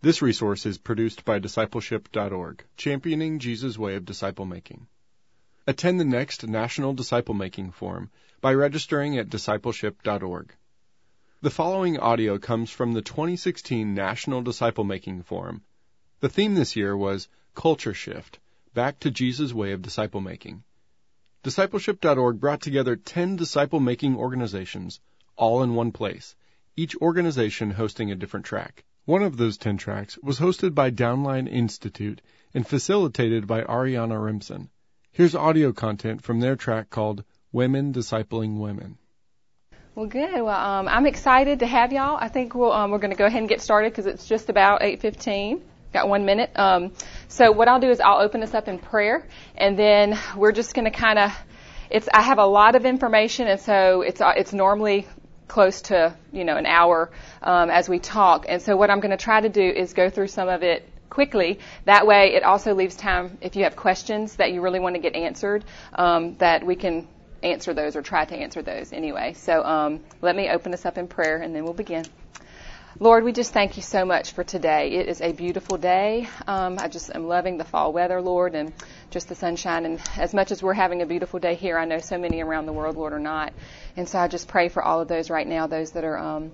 This resource is produced by discipleship.org, championing Jesus' way of disciple making. Attend the next National Disciple Making Forum by registering at discipleship.org. The following audio comes from the 2016 National Disciple Making Forum. The theme this year was Culture Shift Back to Jesus' Way of Disciple Making. Discipleship.org brought together 10 disciple making organizations, all in one place, each organization hosting a different track. One of those 10 tracks was hosted by Downline Institute and facilitated by Ariyana Rimson. Here's audio content from their track called Women Discipling Women. Well, good. Well, um, I'm excited to have y'all. I think we'll, um, we're going to go ahead and get started because it's just about 8:15. Got one minute. Um, so what I'll do is I'll open this up in prayer, and then we're just going to kind of. It's I have a lot of information, and so it's uh, it's normally close to you know an hour um, as we talk. And so what I'm going to try to do is go through some of it quickly. That way, it also leaves time if you have questions that you really want to get answered, um, that we can answer those or try to answer those anyway. So um, let me open this up in prayer, and then we'll begin. Lord, we just thank you so much for today. It is a beautiful day. Um, I just am loving the fall weather, Lord, and just the sunshine. And as much as we're having a beautiful day here, I know so many around the world, Lord, are not. And so I just pray for all of those right now, those that are um,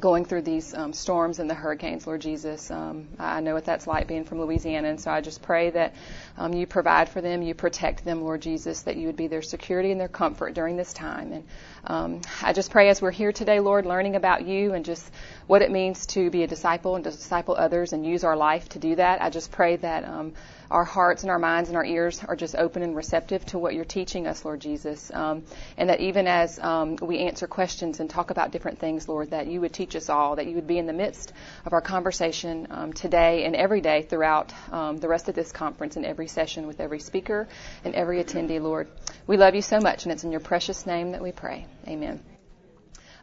going through these um, storms and the hurricanes, Lord Jesus. Um, I know what that's like being from Louisiana, and so I just pray that um, you provide for them, you protect them, Lord Jesus, that you would be their security and their comfort during this time. And um, I just pray as we're here today, Lord, learning about you and just what it means to be a disciple and to disciple others and use our life to do that. I just pray that um, our hearts and our minds and our ears are just open and receptive to what you're teaching us, Lord Jesus. Um, and that even as um, we answer questions and talk about different things, Lord, that you would teach us all, that you would be in the midst of our conversation um, today and every day throughout um, the rest of this conference and every session with every speaker and every attendee, Lord. We love you so much, and it's in your precious name that we pray. Amen.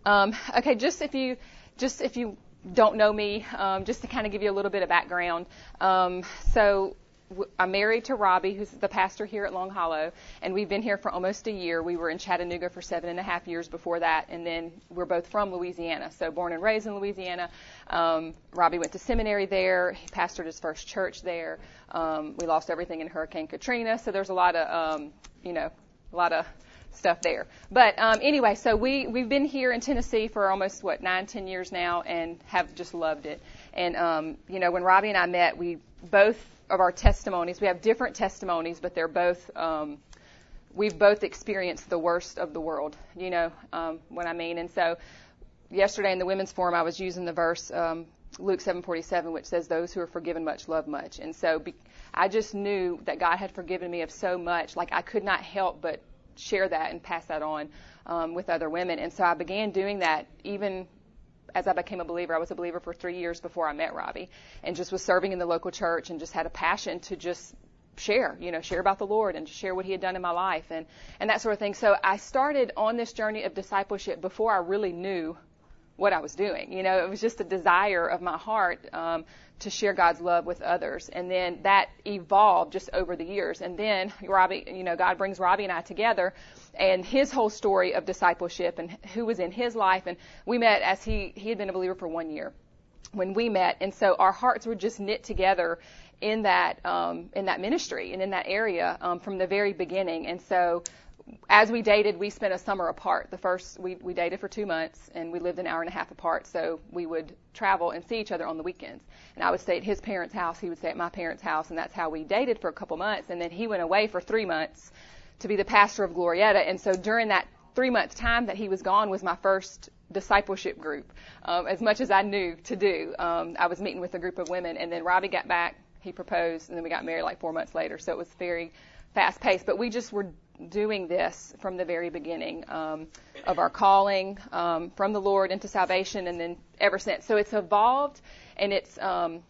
Um, okay, just if you just if you don't know me, um, just to kind of give you a little bit of background. Um, so I'm married to Robby, who's the pastor here at Long Hollow, and we've been here for almost a year. We were in Chattanooga for seven and a half years before that, and then we're both from Louisiana, so born and raised in Louisiana. Um, Robby went to seminary there. He pastored his first church there. Um, we lost everything in Hurricane Katrina, so there's a lot of, um, you know, a lot of stuff there. But um, anyway, so we we've been here in Tennessee for almost what nine, ten years now, and have just loved it. And um, you know, when Robby and I met, we both of our testimonies. We have different testimonies, but they're both. Um, we've both experienced the worst of the world. You know um, what I mean? And so, yesterday in the women's forum, I was using the verse um, Luke 7:47, which says, "Those who are forgiven much love much." And so, be, I just knew that God had forgiven me of so much, like I could not help but share that and pass that on um, with other women. And so I began doing that even as I became a believer. I was a believer for three years before I met Robby, and just was serving in the local church and just had a passion to just share, you know, share about the Lord and share what He had done in my life and and that sort of thing. So I started on this journey of discipleship before I really knew what I was doing. You know, it was just a desire of my heart um, to share God's love with others. And then that evolved just over the years. And then Robby, you know, God brings Robby and I together and his whole story of discipleship and who was in his life. And we met as he, he had been a believer for one year when we met. And so our hearts were just knit together in that, um, in that ministry and in that area, um, from the very beginning. And so as we dated, we spent a summer apart. The first, we, we dated for two months and we lived an hour and a half apart. So we would travel and see each other on the weekends. And I would stay at his parents' house. He would stay at my parents' house. And that's how we dated for a couple months. And then he went away for three months to be the pastor of Glorieta. And so during that three months time that he was gone was my first discipleship group. Um, as much as I knew to do, um, I was meeting with a group of women. And then Robby got back. He proposed and then we got married like four months later. So it was very fast paced. But we just were doing this from the very beginning um, of our calling um, from the Lord into salvation, and then ever since. So it's evolved, and it's um,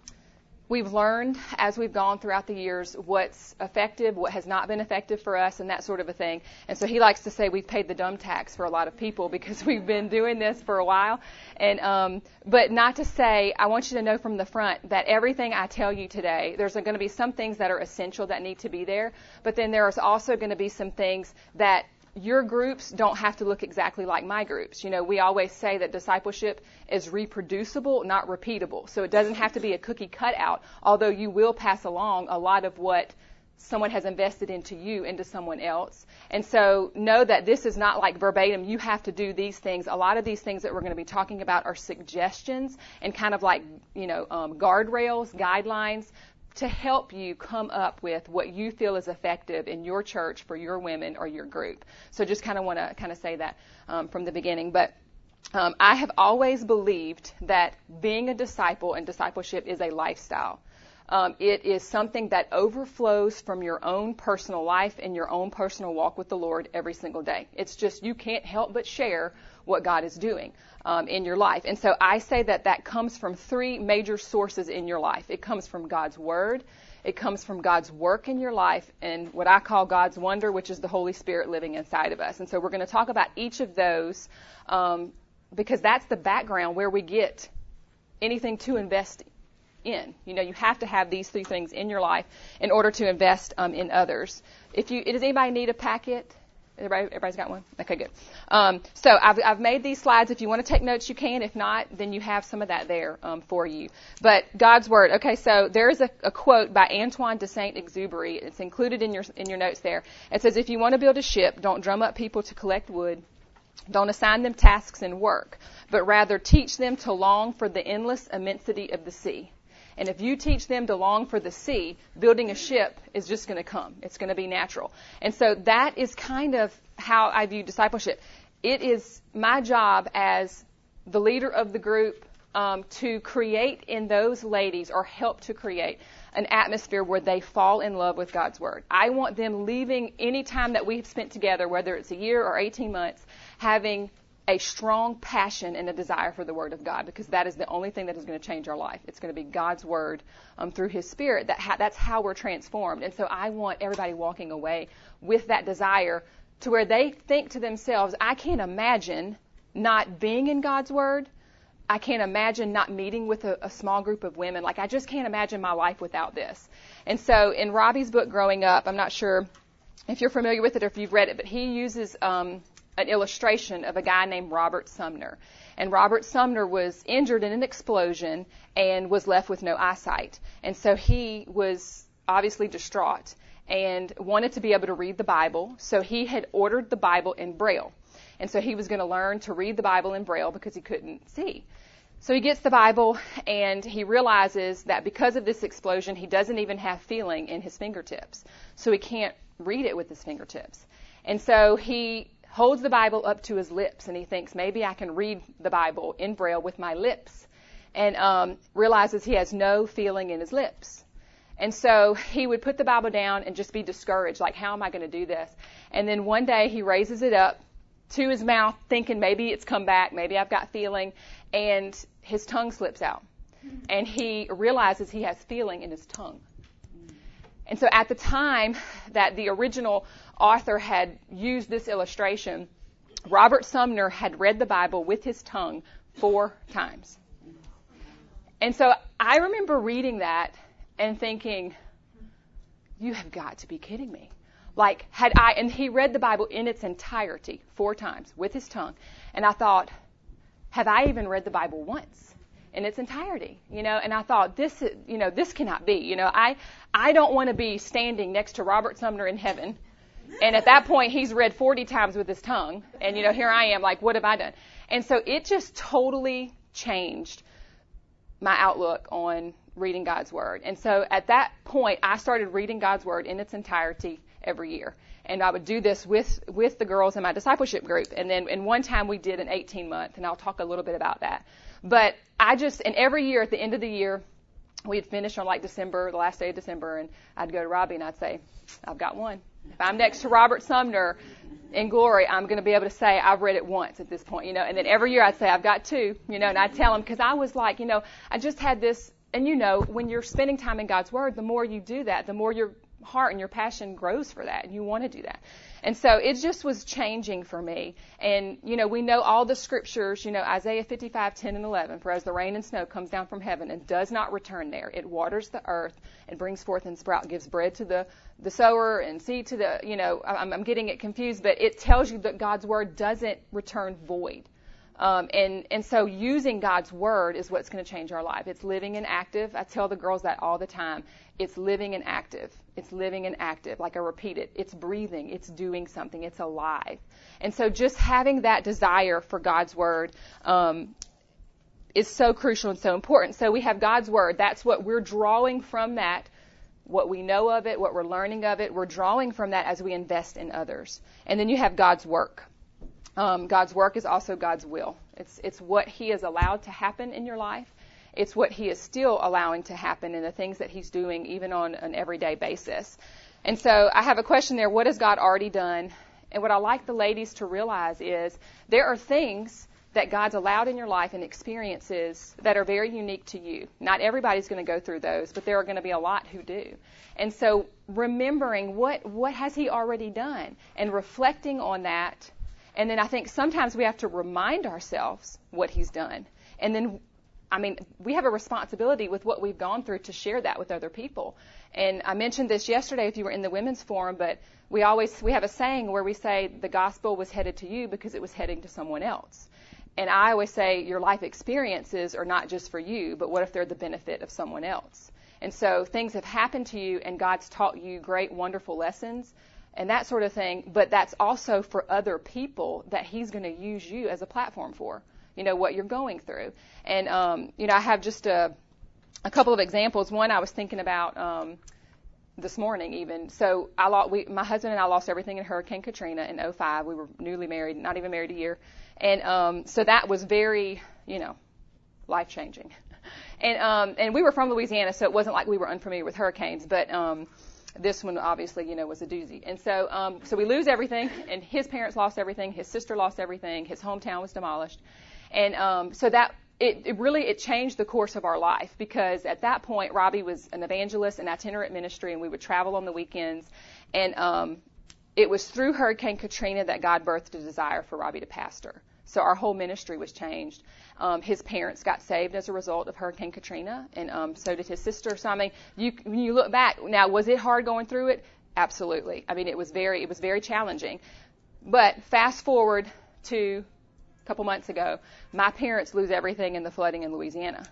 we've learned as we've gone throughout the years what's effective, what has not been effective for us, and that sort of a thing. And so he likes to say we've paid the dumb tax for a lot of people because we've been doing this for a while. And um, but not to say I want you to know from the front that everything I tell you today, there's going to be some things that are essential that need to be there, but then there's also going to be some things that your groups don't have to look exactly like my groups. You know, we always say that discipleship is reproducible, not repeatable. So it doesn't have to be a cookie cutout, although you will pass along a lot of what someone has invested into you into someone else. And so know that this is not like verbatim, you have to do these things. A lot of these things that we're going to be talking about are suggestions and kind of like, you know, um, guardrails, guidelines to help you come up with what you feel is effective in your church for your women or your group. So just kind of want to kind of say that um, from the beginning. But um, I have always believed that being a disciple and discipleship is a lifestyle. Um, it is something that overflows from your own personal life and your own personal walk with the Lord every single day. It's just you can't help but share what God is doing um, in your life. And so I say that that comes from three major sources in your life. It comes from God's Word. It comes from God's work in your life and what I call God's wonder, which is the Holy Spirit living inside of us. And so we're going to talk about each of those um, because that's the background where we get anything to invest in. You know, you have to have these three things in your life in order to invest um, in others. If you, does anybody need a packet? Everybody, everybody's got one? Okay, good. Um, so I've, I've made these slides. If you want to take notes, you can. If not, then you have some of that there um, for you. But God's Word. Okay, so there is a, a quote by Antoine de Saint-Exupéry. It's included in your, in your notes there. It says, if you want to build a ship, don't drum up people to collect wood. Don't assign them tasks and work, but rather teach them to long for the endless immensity of the sea. And if you teach them to long for the sea, building a ship is just going to come. It's going to be natural. And so that is kind of how I view discipleship. It is my job as the leader of the group um, to create in those ladies or help to create an atmosphere where they fall in love with God's Word. I want them leaving any time that we've spent together, whether it's a year or 18 months, having a strong passion and a desire for the Word of God because that is the only thing that is going to change our life. It's going to be God's Word um, through His Spirit. That ha- that's how we're transformed. And so I want everybody walking away with that desire to where they think to themselves, I can't imagine not being in God's Word. I can't imagine not meeting with a, a small group of women. Like, I just can't imagine my life without this. And so in Robby's book, Growing Up, I'm not sure if you're familiar with it or if you've read it, but he uses um, an illustration of a guy named Robert Sumner. And Robert Sumner was injured in an explosion and was left with no eyesight. And so he was obviously distraught and wanted to be able to read the Bible. So he had ordered the Bible in Braille. And so he was going to learn to read the Bible in Braille because he couldn't see. So he gets the Bible and he realizes that because of this explosion, he doesn't even have feeling in his fingertips. So he can't read it with his fingertips. And so he holds the Bible up to his lips and he thinks maybe I can read the Bible in Braille with my lips, and um, realizes he has no feeling in his lips. And so he would put the Bible down and just be discouraged, like, how am I going to do this? And then one day he raises it up to his mouth, thinking maybe it's come back, maybe I've got feeling, and his tongue slips out. And he realizes he has feeling in his tongue. And so at the time that the original author had used this illustration, Robert Sumner had read the Bible with his tongue four times. And so I remember reading that and thinking, you have got to be kidding me. Like, had I, and he read the Bible in its entirety four times with his tongue. And I thought, have I even read the Bible once? in its entirety, you know, and I thought this, you know, this cannot be, you know, I, I don't want to be standing next to Robert Sumner in heaven and at that point, he's read 40 times with his tongue. And, you know, here I am, like, what have I done? And so it just totally changed my outlook on reading God's Word. And so at that point, I started reading God's Word in its entirety every year. And I would do this with, with the girls in my discipleship group. And then, and one time we did an 18 month, and I'll talk a little bit about that. But I just, and every year at the end of the year, we'd finish on like December, the last day of December, and I'd go to Robby and I'd say, I've got one. If I'm next to Robert Sumner in glory, I'm going to be able to say I've read it once at this point, you know. And then every year I'd say I've got two, you know, and I'd tell him because I was like, you know, I just had this, and you know, when you're spending time in God's Word, the more you do that, the more you're heart and your passion grows for that and you want to do that. And so it just was changing for me. And, you know, we know all the scriptures, you know, Isaiah 55, 10 and 11, for as the rain and snow comes down from heaven and does not return there, it waters the earth and brings forth and sprout, gives bread to the, the sower and seed to the, you know, I'm, I'm getting it confused, but it tells you that God's word doesn't return void. Um, and, and so using God's word is what's going to change our life. It's living and active. I tell the girls that all the time. It's living and active. It's living and active. Like I repeat it. It's breathing. It's doing something. It's alive. And so just having that desire for God's word, um, is so crucial and so important. So we have God's word. That's what we're drawing from that what we know of it, what we're learning of it, we're drawing from that as we invest in others. And then you have God's work. Um, God's work is also God's will. It's it's what He has allowed to happen in your life. It's what He is still allowing to happen in the things that He's doing, even on an everyday basis. And so I have a question there. What has God already done? And what I like the ladies to realize is there are things that God's allowed in your life and experiences that are very unique to you. Not everybody's going to go through those, but there are going to be a lot who do. And so remembering what what has he already done and reflecting on that and then I think sometimes we have to remind ourselves what he's done. And then, I mean, we have a responsibility with what we've gone through to share that with other people. And I mentioned this yesterday if you were in the women's forum, but we always, we have a saying where we say the gospel was headed to you because it was heading to someone else. And I always say your life experiences are not just for you, but what if they're the benefit of someone else? And so things have happened to you and God's taught you great, wonderful lessons and that sort of thing. But that's also for other people that he's going to use you as a platform for, you know, what you're going through. And, um, you know, I have just a, a couple of examples. One I was thinking about, um, this morning even. So I lost, we, my husband and I lost everything in Hurricane Katrina in 05. We were newly married, not even married a year. And, um, so that was very, you know, life changing. And, um, and we were from Louisiana, so it wasn't like we were unfamiliar with hurricanes, but, um, this one obviously, you know, was a doozy. And so, um, so we lose everything, and his parents lost everything, his sister lost everything, his hometown was demolished, and um, so that it, it really it changed the course of our life because at that point Robby was an evangelist and itinerant ministry, and we would travel on the weekends, and um, it was through Hurricane Katrina that God birthed a desire for Robby to pastor. So our whole ministry was changed. Um, his parents got saved as a result of Hurricane Katrina, and um, so did his sister. So I mean, you when you look back now, was it hard going through it? Absolutely. I mean, it was very it was very challenging. But fast forward to a couple months ago, my parents lose everything in the flooding in Louisiana.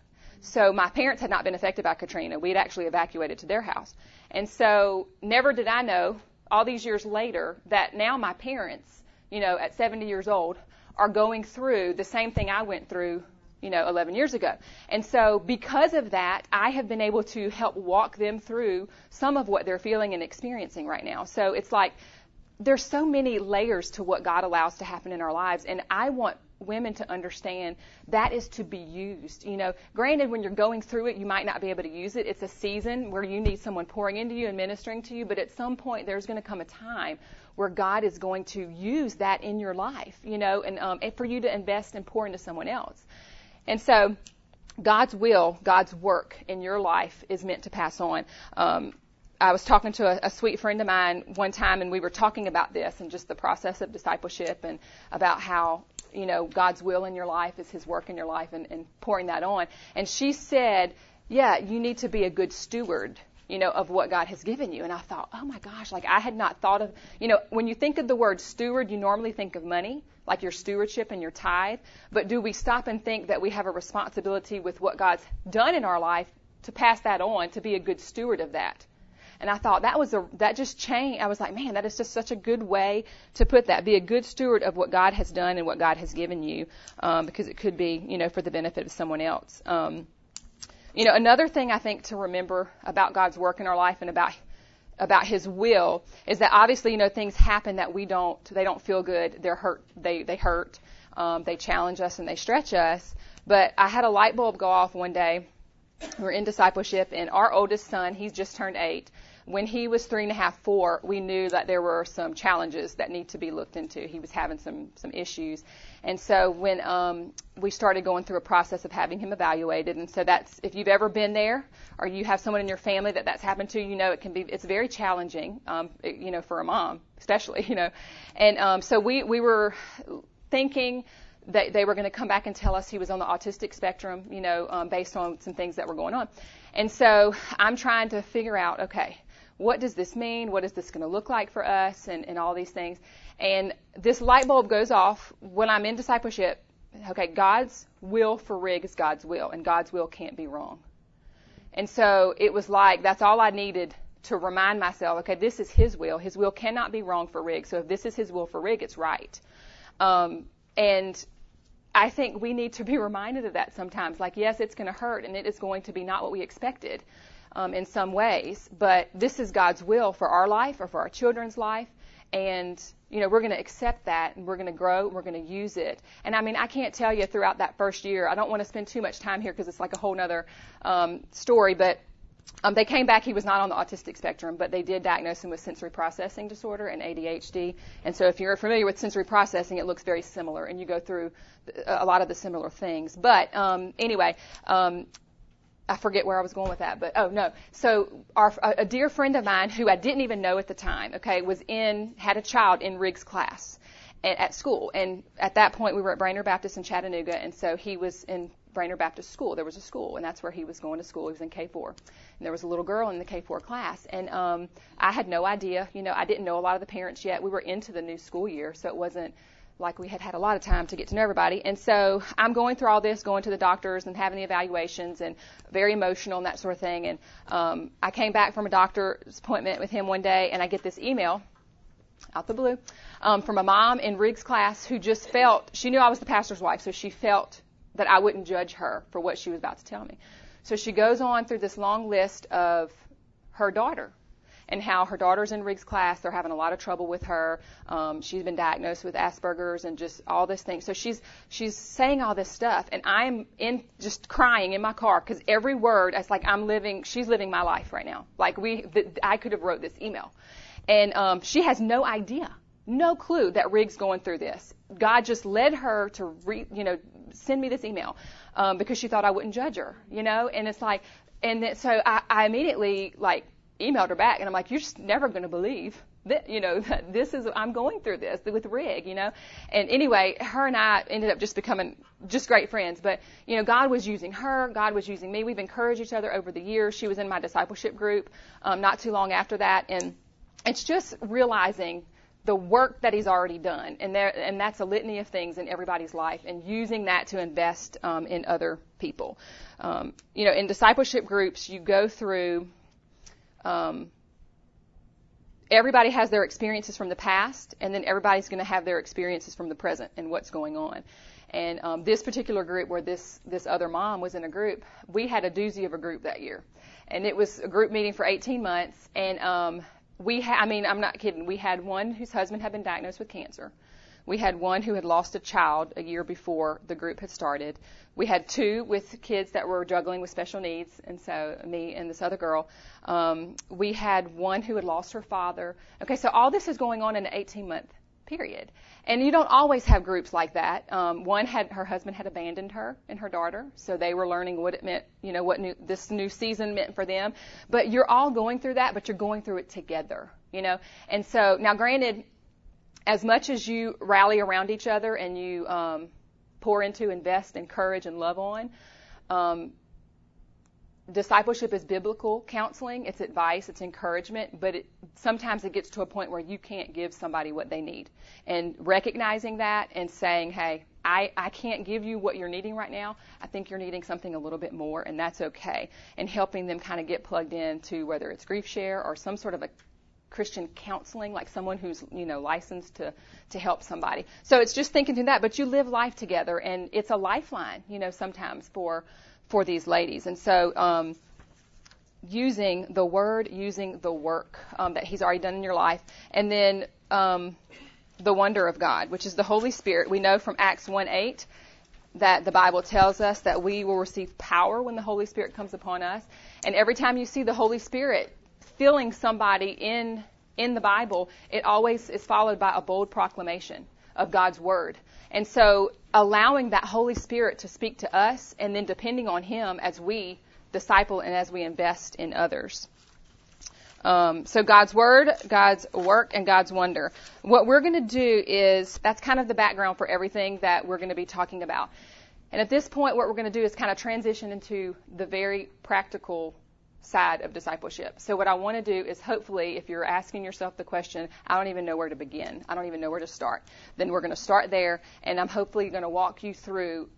So my parents had not been affected by Katrina. We had actually evacuated to their house. And so never did I know all these years later that now my parents, you know, at 70 years old, are going through the same thing I went through, you know, 11 years ago. And so because of that, I have been able to help walk them through some of what they're feeling and experiencing right now. So it's like there's so many layers to what God allows to happen in our lives and I want women to understand that is to be used. You know, granted, when you're going through it, you might not be able to use it. It's a season where you need someone pouring into you and ministering to you, but at some point, there's going to come a time where God is going to use that in your life, you know, and, um, and for you to invest and pour into someone else. And so, God's will, God's work in your life is meant to pass on. Um, I was talking to a, a sweet friend of mine one time, and we were talking about this and just the process of discipleship and about how you know God's will in your life is His work in your life and, and pouring that on. And she said, "Yeah, you need to be a good steward you know, of what God has given you. And I thought, oh my gosh, like I had not thought of, you know, when you think of the word steward, you normally think of money, like your stewardship and your tithe. But do we stop and think that we have a responsibility with what God's done in our life to pass that on, to be a good steward of that? And I thought that was a, that just changed. I was like, man, that is just such a good way to put that. Be a good steward of what God has done and what God has given you, um, because it could be, you know, for the benefit of someone else. Um, you know, another thing I think to remember about God's work in our life and about about his will is that obviously you know things happen that we don't they don't feel good they're hurt they they hurt um, they challenge us and they stretch us but i had a light bulb go off one day we're in discipleship, and our oldest son, he's just turned eight. When he was three and a half, four, we knew that there were some challenges that need to be looked into. He was having some some issues, and so when um, we started going through a process of having him evaluated, and so that's if you've ever been there or you have someone in your family that that's happened to, you know it can be it's very challenging, um, you know, for a mom especially, you know, and um, so we we were thinking they, they were going to come back and tell us he was on the autistic spectrum, you know, um, based on some things that were going on. And so I'm trying to figure out, okay, what does this mean? What is this going to look like for us? And, and all these things. And this light bulb goes off when I'm in discipleship. Okay, God's will for Rig is God's will, and God's will can't be wrong. And so it was like that's all I needed to remind myself. Okay, this is His will. His will cannot be wrong for Rig. So if this is His will for Rig, it's right. Um, and I think we need to be reminded of that sometimes. Like, yes, it's going to hurt and it is going to be not what we expected um, in some ways, but this is God's will for our life or for our children's life. And, you know, we're going to accept that and we're going to grow and we're going to use it. And I mean, I can't tell you throughout that first year, I don't want to spend too much time here because it's like a whole other um, story, but um, they came back, he was not on the autistic spectrum, but they did diagnose him with sensory processing disorder and ADHD. And so if you're familiar with sensory processing, it looks very similar, and you go through a lot of the similar things. But um, anyway, um, I forget where I was going with that, but oh no. So our, a dear friend of mine who I didn't even know at the time, okay, was in, had a child in Riggs class at, at school. And at that point we were at Brainerd Baptist in Chattanooga, and so he was in Brainerd Baptist School. There was a school, and that's where he was going to school. He was in K4. And there was a little girl in the K4 class, and um, I had no idea. You know, I didn't know a lot of the parents yet. We were into the new school year, so it wasn't like we had had a lot of time to get to know everybody. And so I'm going through all this, going to the doctors and having the evaluations, and very emotional and that sort of thing. And um, I came back from a doctor's appointment with him one day, and I get this email out the blue um, from a mom in Riggs class who just felt she knew I was the pastor's wife, so she felt that I wouldn't judge her for what she was about to tell me. So she goes on through this long list of her daughter and how her daughter's in Riggs class. They're having a lot of trouble with her. Um, she's been diagnosed with Asperger's and just all this thing. So she's she's saying all this stuff, and I'm in just crying in my car because every word, it's like I'm living. She's living my life right now. Like we, th- I could have wrote this email, and um, she has no idea no clue that Riggs going through this. God just led her to re, you know, send me this email um, because she thought I wouldn't judge her, you know. And it's like, and then, so I, I immediately like emailed her back, and I'm like, you're just never going to believe that, you know, that this is I'm going through this with Rig, you know. And anyway, her and I ended up just becoming just great friends. But you know, God was using her, God was using me. We've encouraged each other over the years. She was in my discipleship group um, not too long after that, and it's just realizing the work that he's already done, and there, and that's a litany of things in everybody's life, and using that to invest um, in other people. Um, you know, in discipleship groups, you go through. Um, everybody has their experiences from the past, and then everybody's going to have their experiences from the present and what's going on. And um, this particular group, where this this other mom was in a group, we had a doozy of a group that year, and it was a group meeting for 18 months, and um, we ha- I mean, I'm not kidding. We had one whose husband had been diagnosed with cancer. We had one who had lost a child a year before the group had started. We had two with kids that were juggling with special needs, and so me and this other girl. Um, we had one who had lost her father. Okay, so all this is going on in an 18 month period. And you don't always have groups like that. Um, one had her husband had abandoned her and her daughter, so they were learning what it meant, you know, what new, this new season meant for them. But you're all going through that, but you're going through it together, you know. And so now, granted, as much as you rally around each other and you um, pour into, invest, encourage, and love on, um, discipleship is biblical counseling, it's advice, it's encouragement, but it, sometimes it gets to a point where you can't give somebody what they need. And recognizing that and saying, hey, I, I can't give you what you're needing right now. I think you're needing something a little bit more, and that's okay. And helping them kind of get plugged into whether it's GriefShare or some sort of a Christian counseling, like someone who's you know licensed to to help somebody. So it's just thinking through that. But you live life together, and it's a lifeline, you know, sometimes for for these ladies. And so, um, using the word, using the work um, that He's already done in your life, and then um, the wonder of God, which is the Holy Spirit. We know from Acts 1 8 that the Bible tells us that we will receive power when the Holy Spirit comes upon us. And every time you see the Holy Spirit filling somebody in in the Bible, it always is followed by a bold proclamation of God's word. And so allowing that Holy Spirit to speak to us and then depending on him as we disciple and as we invest in others. Um, so God's word, God's work, and God's wonder. What we're going to do is that's kind of the background for everything that we're going to be talking about. And at this point, what we're going to do is kind of transition into the very practical side of discipleship. So what I want to do is hopefully, if you're asking yourself the question, I don't even know where to begin, I don't even know where to start, then we're going to start there, and I'm hopefully going to walk you through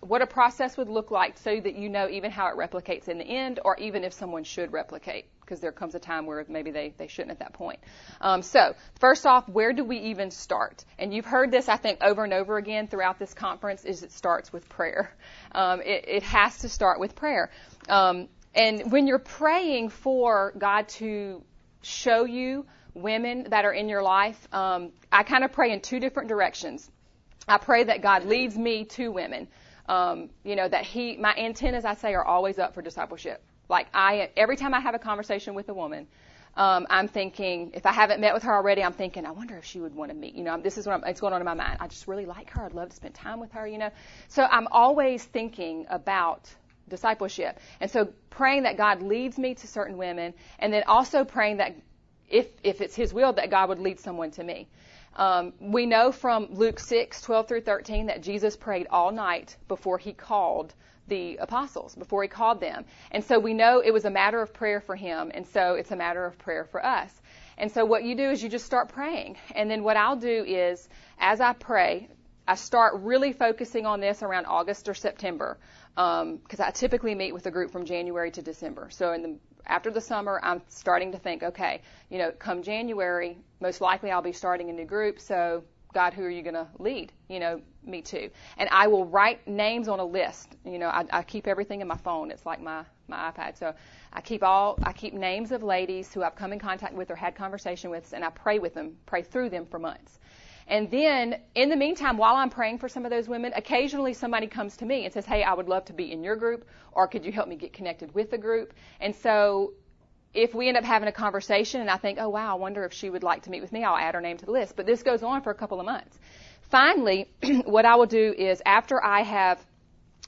what a process would look like so that you know even how it replicates in the end or even if someone should replicate because there comes a time where maybe they, they shouldn't at that point. Um, so first off, where do we even start? And you've heard this, I think, over and over again throughout this conference is it starts with prayer. Um, it, it, has to start with prayer. Um, and when you're praying for God to show you women that are in your life, um, I kind of pray in two different directions. I pray that God leads me to women um, you know, that he, my antennas, I say, are always up for discipleship. Like I, every time I have a conversation with a woman, um, I'm thinking, if I haven't met with her already, I'm thinking, I wonder if she would want to meet. You know, this is what I'm, it's going on in my mind. I just really like her. I'd love to spend time with her. You know, so I'm always thinking about discipleship, and so praying that God leads me to certain women, and then also praying that if if it's His will, that God would lead someone to me. Um, we know from Luke 6, 12 through 13 that Jesus prayed all night before he called the apostles, before he called them. And so we know it was a matter of prayer for him, and so it's a matter of prayer for us. And so what you do is you just start praying. And then what I'll do is, as I pray, I start really focusing on this around August or September because um, I typically meet with a group from January to December. So in the after the summer, I'm starting to think, okay, you know, come January, most likely I'll be starting a new group. So, God, who are you going to lead? You know, me too. And I will write names on a list. You know, I, I keep everything in my phone. It's like my my iPad. So I keep all I keep names of ladies who I've come in contact with or had conversation with, and I pray with them, pray through them for months. And then, in the meantime, while I'm praying for some of those women, occasionally somebody comes to me and says, Hey, I would love to be in your group, or could you help me get connected with the group? And so, if we end up having a conversation and I think, oh wow, I wonder if she would like to meet with me, I'll add her name to the list. But this goes on for a couple of months. Finally, what I will do is after I have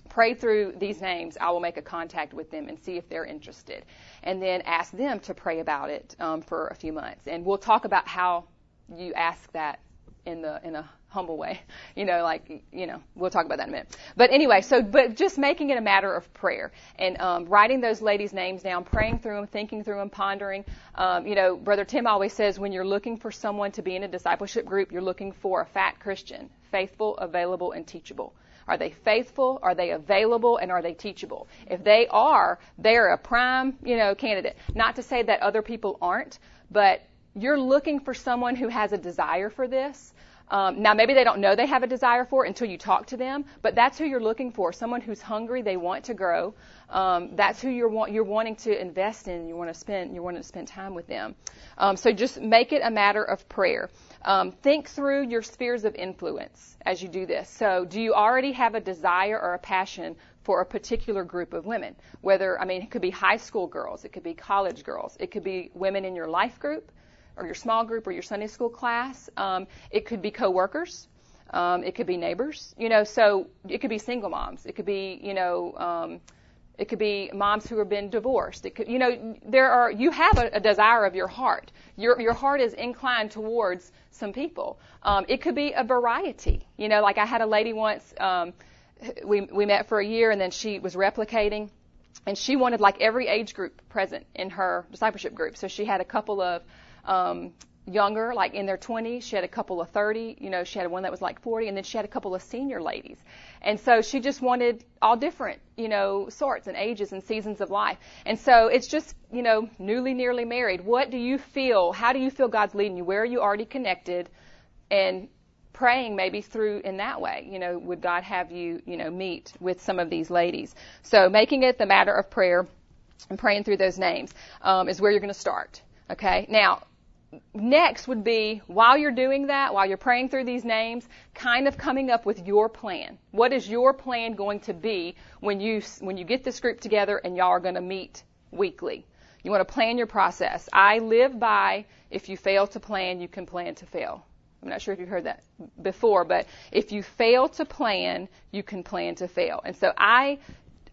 prayed through these names, I will make a contact with them and see if they're interested, and then ask them to pray about it um, for a few months. And we'll talk about how you ask that in the in a humble way. You know, like you know, we'll talk about that in a minute. But anyway, so but just making it a matter of prayer and um, writing those ladies' names down, praying through them, thinking through them, pondering. Um, you know, Brother Tim always says when you're looking for someone to be in a discipleship group, you're looking for a fat Christian, faithful, available, and teachable. Are they faithful? Are they available? And are they teachable? If they are, they're a prime, you know, candidate. Not to say that other people aren't, but you're looking for someone who has a desire for this. Um, now, maybe they don't know they have a desire for it until you talk to them, but that's who you're looking for. Someone who's hungry, they want to grow. Um, that's who you're, you're wanting to invest in. You want to spend, you want to spend time with them. Um, so just make it a matter of prayer. Um, think through your spheres of influence as you do this. So, do you already have a desire or a passion for a particular group of women? Whether, I mean, it could be high school girls, it could be college girls, it could be women in your life group or your small group or your Sunday school class. Um, it could be coworkers. Um, it could be neighbors. You know, so it could be single moms. It could be, you know, um, it could be moms who have been divorced. It could, you know, there are. You have a, a desire of your heart. Your your heart is inclined towards some people. Um, it could be a variety. You know, like I had a lady once. Um, we we met for a year, and then she was replicating and she wanted like every age group present in her discipleship group. So she had a couple of um, younger, like in their 20s. She had a couple of 30. You know, she had one that was like 40, and then she had a couple of senior ladies. And so she just wanted all different, you know, sorts and ages and seasons of life. And so it's just, you know, newly, nearly married. What do you feel? How do you feel God's leading you? Where are you already connected? And praying maybe through in that way. You know, would God have you, you know, meet with some of these ladies? So making it the matter of prayer and praying through those names um, is where you're going to start. Okay. Now, next would be while you're doing that, while you're praying through these names, kind of coming up with your plan. What is your plan going to be when you when you get this group together and y'all are going to meet weekly? You want to plan your process. I live by if you fail to plan, you can plan to fail. I'm not sure if you've heard that before, but if you fail to plan, you can plan to fail. And so I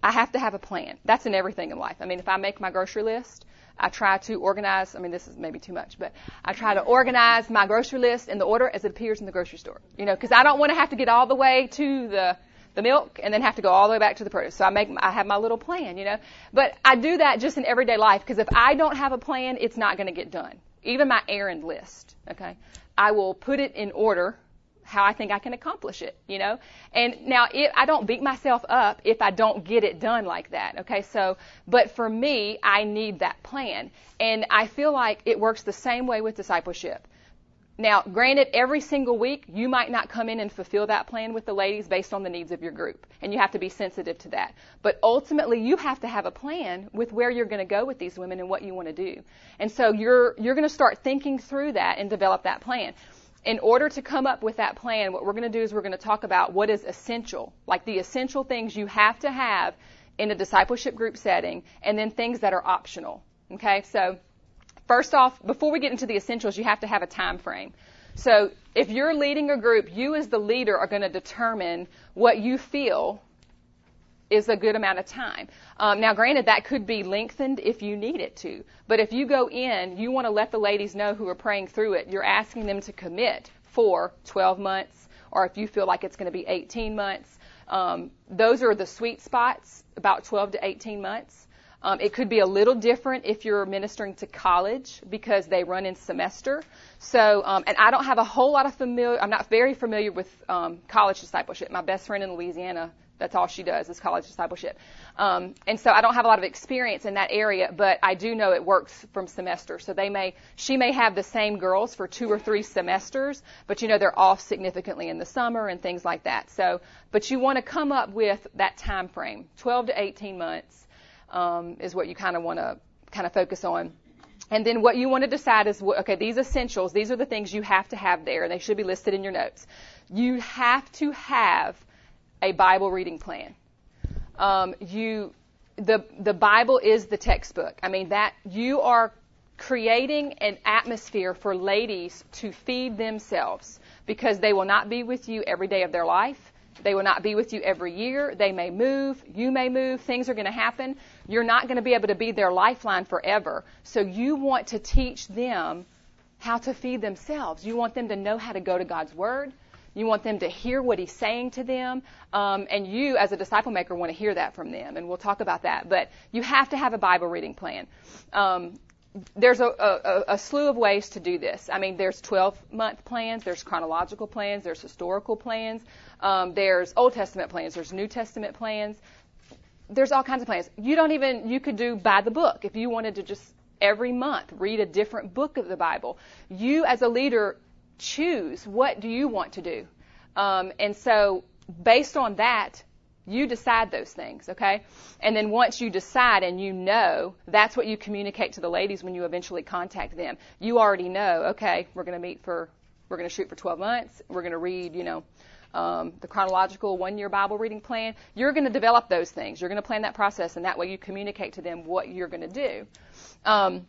I have to have a plan. That's in everything in life. I mean, if I make my grocery list, I try to organize, I mean, this is maybe too much, but I try to organize my grocery list in the order as it appears in the grocery store. You know, because I don't want to have to get all the way to the the milk and then have to go all the way back to the produce. So I make I have my little plan, you know. But I do that just in everyday life because if I don't have a plan, it's not going to get done. Even my errand list, okay? I will put it in order how I think I can accomplish it, you know? And now it, I don't beat myself up if I don't get it done like that, okay? So, but for me, I need that plan. And I feel like it works the same way with discipleship. Now, granted, every single week, you might not come in and fulfill that plan with the ladies based on the needs of your group. And you have to be sensitive to that. But ultimately, you have to have a plan with where you're going to go with these women and what you want to do. And so you're, you're going to start thinking through that and develop that plan in order to come up with that plan, what we're going to do is we're going to talk about what is essential, like the essential things you have to have in a discipleship group setting, and then things that are optional. Okay, so first off, before we get into the essentials, you have to have a time frame. So if you're leading a group, you as the leader are going to determine what you feel is a good amount of time. Um, now, granted, that could be lengthened if you need it to. But if you go in, you want to let the ladies know who are praying through it. You're asking them to commit for 12 months, or if you feel like it's going to be 18 months. Um, those are the sweet spots, about 12 to 18 months. Um, it could be a little different if you're ministering to college because they run in semester. So, um, and I don't have a whole lot of familiar. I'm not very familiar with um, college discipleship. My best friend in Louisiana that's all she does is college discipleship. Um, and so I don't have a lot of experience in that area, but I do know it works from semester. So they may, she may have the same girls for two or three semesters, but you know they're off significantly in the summer and things like that. So, but you want to come up with that time frame, 12 to 18 months um, is what you kind of want to kind of focus on. And then what you want to decide is, okay, these essentials, these are the things you have to have there. And they should be listed in your notes. You have to have a Bible reading plan. Um, you, the the Bible is the textbook. I mean that you are creating an atmosphere for ladies to feed themselves because they will not be with you every day of their life. They will not be with you every year. They may move. You may move. Things are going to happen. You're not going to be able to be their lifeline forever. So you want to teach them how to feed themselves. You want them to know how to go to God's Word. You want them to hear what he's saying to them. Um, and you, as a disciple maker, want to hear that from them. And we'll talk about that. But you have to have a Bible reading plan. Um, there's a, a, a, slew of ways to do this. I mean, there's 12 month plans, there's chronological plans, there's historical plans, um, there's Old Testament plans, there's New Testament plans. There's all kinds of plans. You don't even, you could do by the book if you wanted to just every month read a different book of the Bible. You, as a leader, choose what do you want to do. Um, and so based on that, you decide those things, okay? And then once you decide and you know, that's what you communicate to the ladies when you eventually contact them. You already know, okay, we're going to meet for, we're going to shoot for 12 months. We're going to read, you know, um, the chronological one-year Bible reading plan. You're going to develop those things. You're going to plan that process, and that way you communicate to them what you're going to do. Um,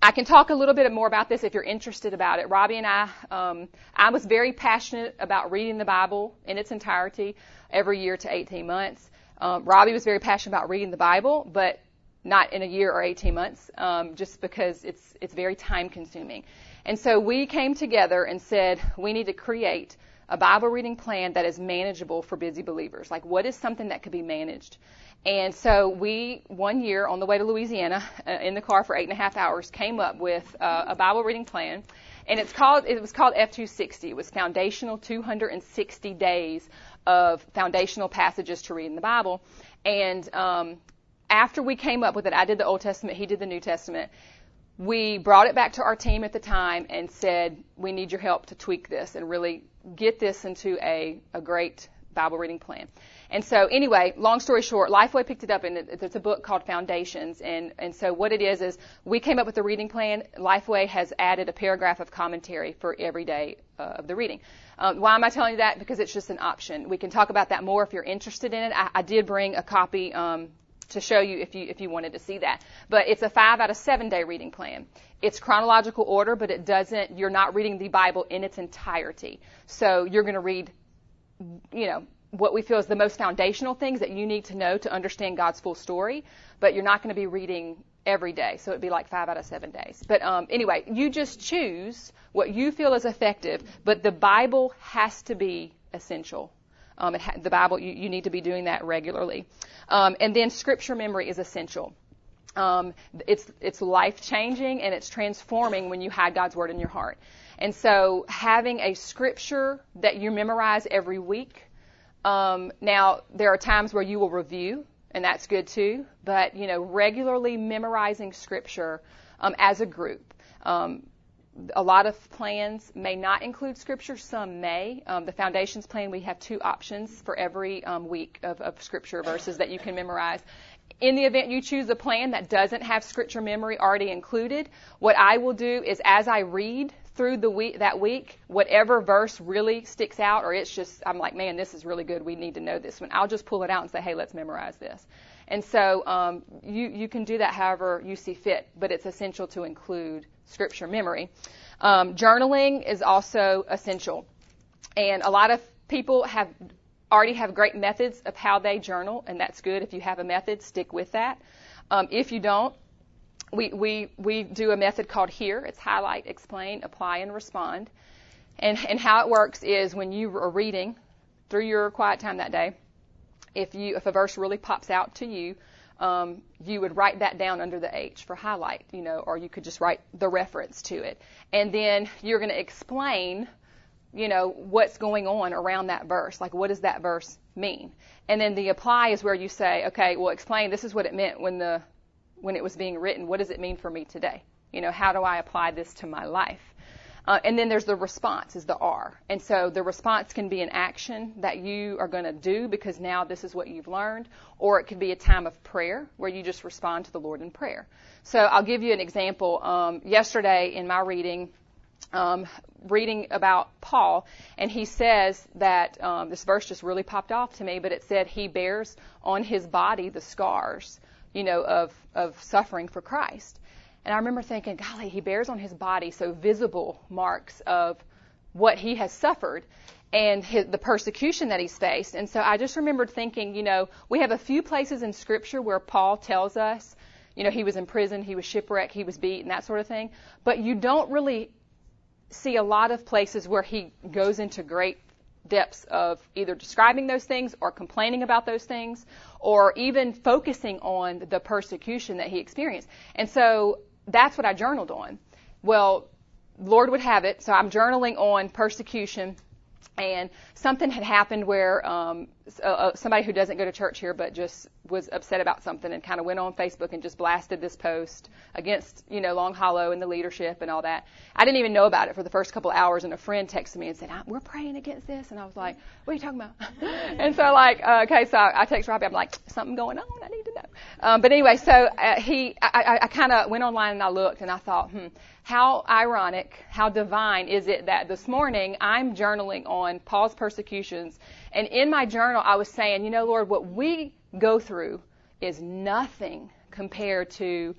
I can talk a little bit more about this if you're interested about it. Robby and I, um, I was very passionate about reading the Bible in its entirety every year to 18 months. Um, Robby was very passionate about reading the Bible, but not in a year or 18 months, um, just because it's it's very time consuming. And so we came together and said we need to create a Bible reading plan that is manageable for busy believers. Like what is something that could be managed? And so we, one year on the way to Louisiana, uh, in the car for eight and a half hours, came up with uh, a Bible reading plan. And it's called, it was called F260. It was foundational 260 days of foundational passages to read in the Bible. And um, after we came up with it, I did the Old Testament, he did the New Testament. We brought it back to our team at the time and said, we need your help to tweak this and really get this into a, a great Bible reading plan. And so anyway, long story short, Lifeway picked it up and it's a book called Foundations. And, and so what it is is we came up with a reading plan. Lifeway has added a paragraph of commentary for every day uh, of the reading. Um, why am I telling you that? Because it's just an option. We can talk about that more if you're interested in it. I, I did bring a copy um, to show you if you if you wanted to see that. But it's a five out of seven day reading plan. It's chronological order, but it doesn't. You're not reading the Bible in its entirety. So you're going to read, you know, what we feel is the most foundational things that you need to know to understand God's full story. But you're not going to be reading every day. So it'd be like five out of seven days. But um, anyway, you just choose what you feel is effective. But the Bible has to be essential. Um, ha- the Bible, you, you, need to be doing that regularly. Um, and then scripture memory is essential. Um, it's it's life changing and it's transforming when you have God's word in your heart. And so having a scripture that you memorize every week. Um, now there are times where you will review and that's good too. But you know, regularly memorizing scripture um, as a group. Um, a lot of plans may not include scripture, some may. Um, the foundations plan, we have two options for every um, week of, of scripture verses that you can memorize. In the event you choose a plan that doesn't have scripture memory already included, what I will do is as I read through the week that week, whatever verse really sticks out, or it's just I'm like, man, this is really good. We need to know this one. I'll just pull it out and say, hey, let's memorize this. And so um, you you can do that however you see fit, but it's essential to include scripture memory. Um, journaling is also essential, and a lot of people have already have great methods of how they journal, and that's good. If you have a method, stick with that. Um, if you don't, we, we, we do a method called HEAR. It's highlight, explain, apply, and respond. And, and how it works is when you are reading through your quiet time that day, if you if a verse really pops out to you, um, you would write that down under the H for highlight, you know, or you could just write the reference to it, and then you're going to explain, you know, what's going on around that verse, like what does that verse mean, and then the apply is where you say, okay, well, explain this is what it meant when the when it was being written. What does it mean for me today? You know, how do I apply this to my life? Uh, and then there's the response is the R. And so the response can be an action that you are going to do because now this is what you've learned, or it could be a time of prayer where you just respond to the Lord in prayer. So I'll give you an example. Um, yesterday in my reading, um, reading about Paul, and he says that um, this verse just really popped off to me, but it said he bears on his body the scars you know, of, of suffering for Christ. And I remember thinking, golly, he bears on his body so visible marks of what he has suffered and his, the persecution that he's faced. And so I just remembered thinking, you know, we have a few places in Scripture where Paul tells us, you know, he was in prison, he was shipwrecked, he was beaten, that sort of thing. But you don't really see a lot of places where he goes into great depths of either describing those things or complaining about those things or even focusing on the persecution that he experienced. And so that's what I journaled on. Well, Lord would have it, so I'm journaling on persecution and something had happened where um, uh, uh, somebody who doesn't go to church here but just was upset about something and kind of went on Facebook and just blasted this post against you know Long Hollow and the leadership and all that. I didn't even know about it for the first couple hours, and a friend texted me and said, "We're praying against this," and I was like, "What are you talking about?" and so like, uh, okay, so I, I text Robby. I'm like, "Something going on? I need to know." Um, but anyway, so uh, he, I, I, I kind of went online and I looked and I thought, hmm, how ironic, how divine is it that this morning I'm journaling on Paul's persecutions, and in my journal I was saying, you know, Lord, what we go through is nothing compared to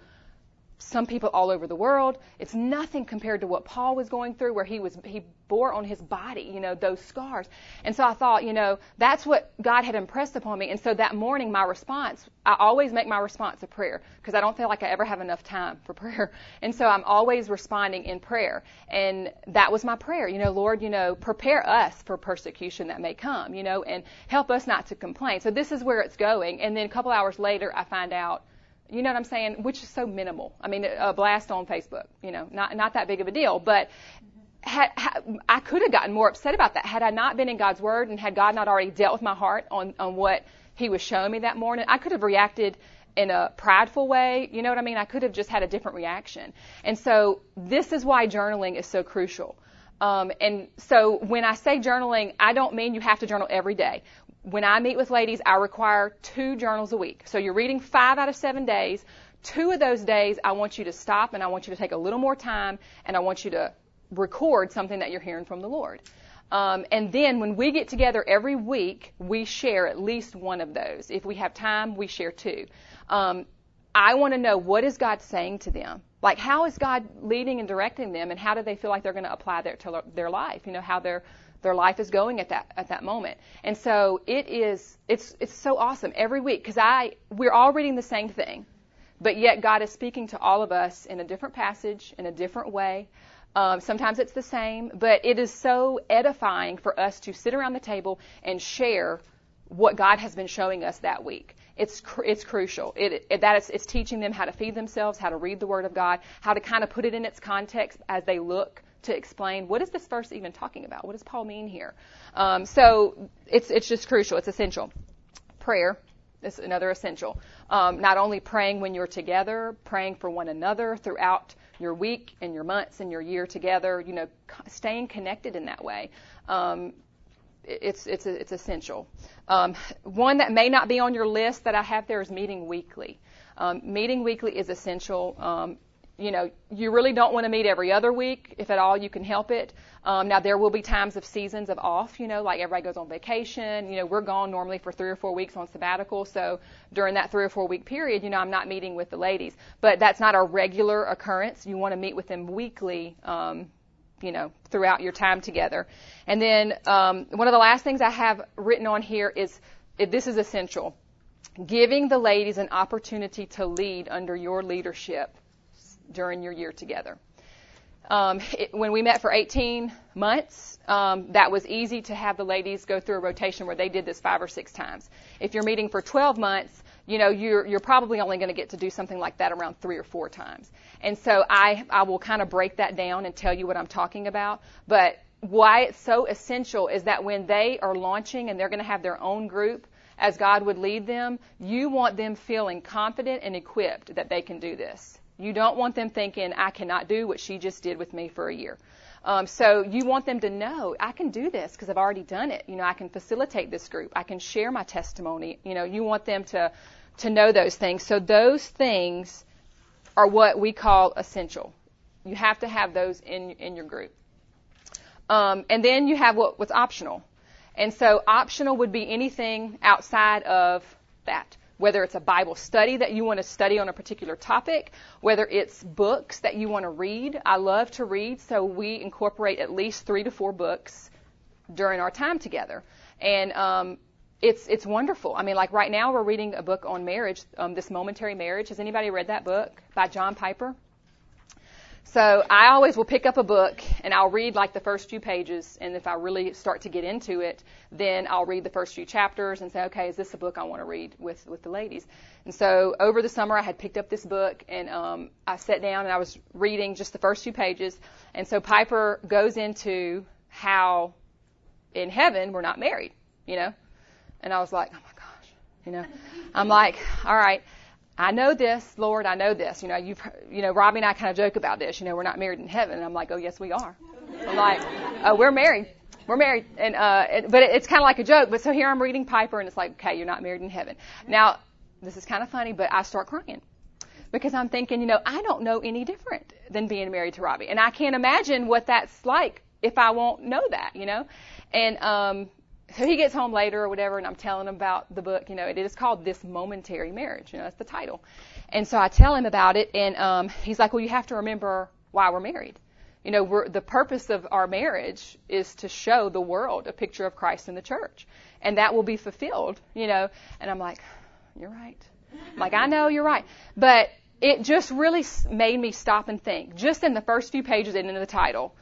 some people all over the world. It's nothing compared to what Paul was going through, where he was he bore on his body, you know, those scars. And so I thought, you know, that's what God had impressed upon me. And so that morning, my response, I always make my response a prayer because I don't feel like I ever have enough time for prayer. And so I'm always responding in prayer. And that was my prayer, you know, Lord, you know, prepare us for persecution that may come, you know, and help us not to complain. So this is where it's going. And then a couple hours later, I find out you know what I'm saying? Which is so minimal. I mean, a blast on Facebook, you know, not not that big of a deal. But I could have gotten more upset about that had I not been in God's Word and had God not already dealt with my heart on on what He was showing me that morning. I could have reacted in a prideful way. You know what I mean? I could have just had a different reaction. And so this is why journaling is so crucial. Um, and so when I say journaling, I don't mean you have to journal every day when I meet with ladies, I require two journals a week. So you're reading five out of seven days. Two of those days, I want you to stop and I want you to take a little more time and I want you to record something that you're hearing from the Lord. Um, and then when we get together every week, we share at least one of those. If we have time, we share two. Um, I want to know what is God saying to them. Like, how is God leading and directing them, and how do they feel like they're going to apply that to their life? You know, how their their life is going at that at that moment. And so it is. It's it's so awesome every week because I we're all reading the same thing, but yet God is speaking to all of us in a different passage in a different way. Um, sometimes it's the same, but it is so edifying for us to sit around the table and share what God has been showing us that week. It's cr- it's crucial. It, it that is, it's teaching them how to feed themselves, how to read the Word of God, how to kind of put it in its context as they look to explain what is this verse even talking about? What does Paul mean here? Um, so it's it's just crucial. It's essential. Prayer is another essential. Um, not only praying when you're together, praying for one another throughout your week and your months and your year together. You know, staying connected in that way. Um, it's it's it's essential. Um, one that may not be on your list that I have there is meeting weekly. Um, meeting weekly is essential. Um, you know, you really don't want to meet every other week, if at all you can help it. Um, now there will be times of seasons of off, you know, like everybody goes on vacation. You know, we're gone normally for three or four weeks on sabbatical, so during that three or four week period, you know, I'm not meeting with the ladies. But that's not a regular occurrence. You want to meet with them weekly, um, you know, throughout your time together. And then um, one of the last things I have written on here is this is essential. Giving the ladies an opportunity to lead under your leadership during your year together. Um, it, when we met for 18 months, um, that was easy to have the ladies go through a rotation where they did this five or six times. If you're meeting for 12 months, you know you're you're probably only going to get to do something like that around three or four times. And so I I will kind of break that down and tell you what I'm talking about. But why it's so essential is that when they are launching and they're going to have their own group, as God would lead them, you want them feeling confident and equipped that they can do this. You don't want them thinking, I cannot do what she just did with me for a year. Um, so you want them to know, I can do this because I've already done it. You know, I can facilitate this group. I can share my testimony. You know, you want them to, to know those things. So those things are what we call essential. You have to have those in, in your group. Um, and then you have what, what's optional. And so optional would be anything outside of that whether it's a Bible study that you want to study on a particular topic, whether it's books that you want to read. I love to read, so we incorporate at least three to four books during our time together. And um, it's it's wonderful. I mean, like right now we're reading a book on marriage, um, this momentary marriage. Has anybody read that book by John Piper? So I always will pick up a book and I'll read like the first few pages, and if I really start to get into it, then I'll read the first few chapters and say, okay, is this a book I want to read with with the ladies? And so over the summer, I had picked up this book and um, I sat down and I was reading just the first few pages, and so Piper goes into how in heaven we're not married, you know, and I was like, oh my gosh, you know, I'm like, all right. I know this, Lord, I know this. You know, you've, you know, Robby and I kind of joke about this. You know, we're not married in heaven. And I'm like, oh, yes, we are. I'm like, oh, we're married. We're married. And, uh, it, but it, it's kind of like a joke. But so here I'm reading Piper and it's like, okay, you're not married in heaven. Now, this is kind of funny, but I start crying because I'm thinking, you know, I don't know any different than being married to Robby. And I can't imagine what that's like if I won't know that, you know? And, um, so he gets home later or whatever, and I'm telling him about the book. You know, it is called This Momentary Marriage. You know, that's the title. And so I tell him about it, and um, he's like, "Well, you have to remember why we're married. You know, we're, the purpose of our marriage is to show the world a picture of Christ in the church, and that will be fulfilled. You know." And I'm like, "You're right." I'm like, "I know you're right," but it just really made me stop and think. Just in the first few pages and in the title,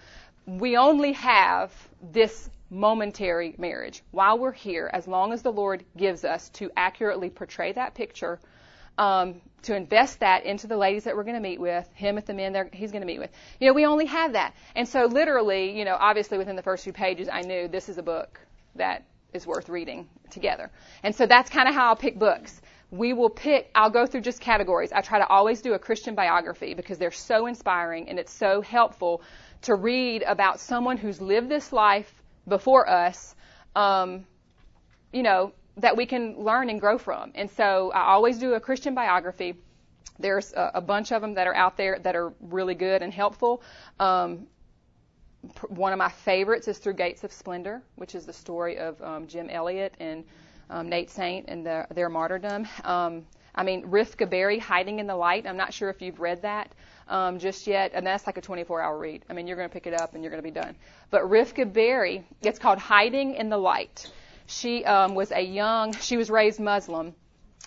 we only have this momentary marriage while we're here, as long as the Lord gives us to accurately portray that picture, um, to invest that into the ladies that we're going to meet with, him at the men he's going to meet with. You know, we only have that. And so literally, you know, obviously within the first few pages, I knew this is a book that is worth reading together. And so that's kind of how I'll pick books. We will pick, I'll go through just categories. I try to always do a Christian biography because they're so inspiring and it's so helpful to read about someone who's lived this life before us, um, you know, that we can learn and grow from. And so I always do a Christian biography. There's a, a bunch of them that are out there that are really good and helpful. Um, one of my favorites is Through Gates of Splendor, which is the story of um, Jim Elliot and um, Nate Saint and the, their martyrdom. Um, I mean, Rifqa Bary, Hiding in the Light. I'm not sure if you've read that um, just yet, and that's like a 24-hour read. I mean, you're going to pick it up and you're going to be done. But Rifqa Bary, it's called Hiding in the Light. She um, was a young, she was raised Muslim,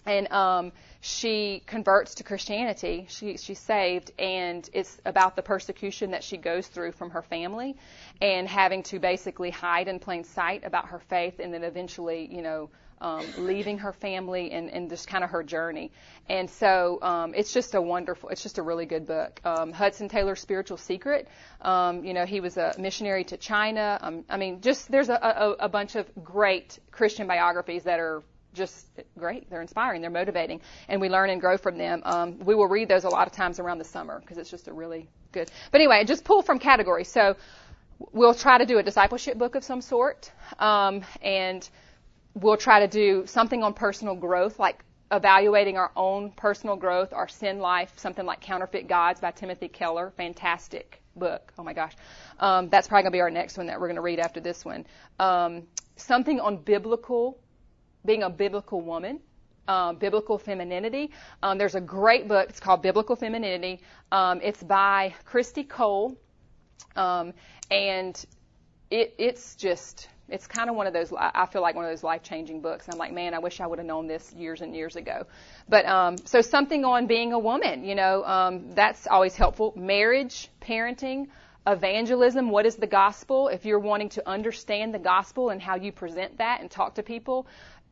and um, she converts to Christianity. She, she's saved, and it's about the persecution that she goes through from her family, and having to basically hide in plain sight about her faith, and then eventually, you know, um, leaving her family and, and just kind of her journey. And so um, it's just a wonderful, it's just a really good book. Um, Hudson Taylor's Spiritual Secret, um, you know, he was a missionary to China. Um, I mean, just there's a, a, a bunch of great Christian biographies that are just great. They're inspiring. They're motivating, and we learn and grow from them. Um, we will read those a lot of times around the summer because it's just a really good. But anyway, just pull from categories. So we'll try to do a discipleship book of some sort, um, and we'll try to do something on personal growth, like evaluating our own personal growth, our sin life, something like Counterfeit Gods by Timothy Keller. Fantastic book. Oh my gosh. Um, that's probably going to be our next one that we're going to read after this one. Um, something on biblical, being a biblical woman. Um, biblical femininity. Um, there's a great book. It's called Biblical Femininity. Um, it's by Christy Cole, um, and it, it's just it's kind of one of those, I feel like one of those life changing books. I'm like, man, I wish I would have known this years and years ago. But, um, so something on being a woman, you know, um, that's always helpful. Marriage, parenting, evangelism, what is the gospel? If you're wanting to understand the gospel and how you present that and talk to people,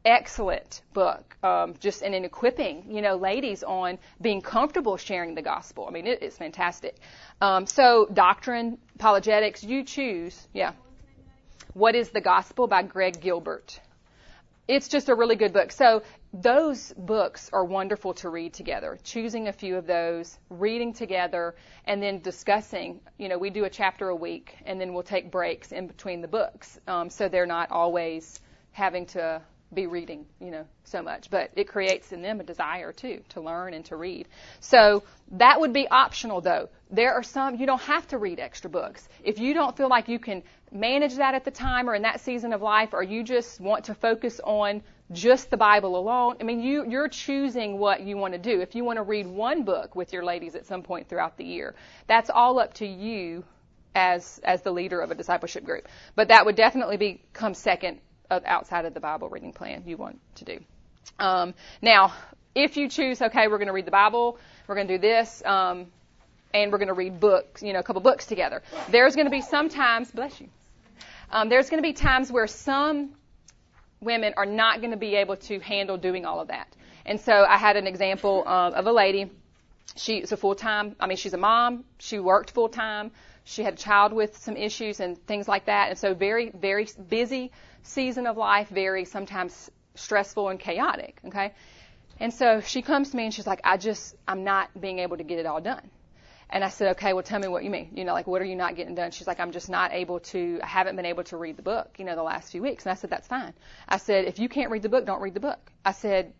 excellent book. Um, just and in equipping, you know, ladies on being comfortable sharing the gospel. I mean, it, it's fantastic. Um, so doctrine, apologetics, you choose. Yeah. What is the Gospel by Greg Gilbert. It's just a really good book. So those books are wonderful to read together. Choosing a few of those, reading together, and then discussing. You know, we do a chapter a week, and then we'll take breaks in between the books, um, so they're not always having to be reading, you know, so much. But it creates in them a desire too to learn and to read. So that would be optional though. There are some you don't have to read extra books. If you don't feel like you can manage that at the time or in that season of life, or you just want to focus on just the Bible alone, I mean, you, you're choosing what you want to do. If you want to read one book with your ladies at some point throughout the year, that's all up to you as, as the leader of a discipleship group. But that would definitely be come second outside of the Bible reading plan you want to do. Um, now, if you choose, okay, we're going to read the Bible, we're going to do this, um, and we're going to read books, you know, a couple books together. There's going to be some times, bless you, um, there's going to be times where some women are not going to be able to handle doing all of that. And so I had an example of a lady. She's a full time, I mean, she's a mom. She worked full time. She had a child with some issues and things like that. And so very, very busy season of life, very sometimes stressful and chaotic. Okay. And so she comes to me and she's like, I just, I'm not being able to get it all done. And I said, okay, well, tell me what you mean. You know, like, what are you not getting done? She's like, I'm just not able to, I haven't been able to read the book, you know, the last few weeks. And I said, that's fine. I said, if you can't read the book, don't read the book. I said,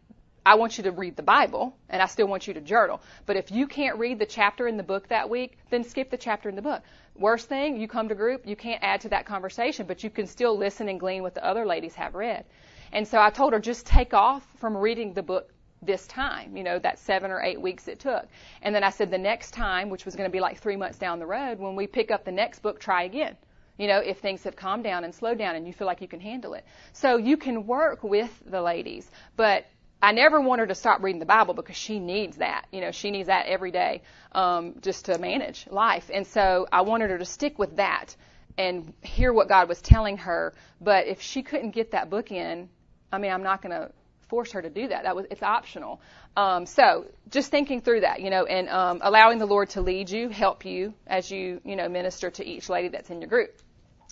I want you to read the Bible, and I still want you to journal. But if you can't read the chapter in the book that week, then skip the chapter in the book. Worst thing, you come to group, you can't add to that conversation, but you can still listen and glean what the other ladies have read. And so I told her, just take off from reading the book this time, you know, that seven or eight weeks it took. And then I said the next time, which was going to be like three months down the road, when we pick up the next book, try again. You know, if things have calmed down and slowed down and you feel like you can handle it. So you can work with the ladies, but I never want her to stop reading the Bible because she needs that. You know, she needs that every day um, just to manage life. And so I wanted her to stick with that and hear what God was telling her. But if she couldn't get that book in, I mean, I'm not going to force her to do that. That was it's optional. Um, so just thinking through that, you know, and um, allowing the Lord to lead you, help you as you you know minister to each lady that's in your group.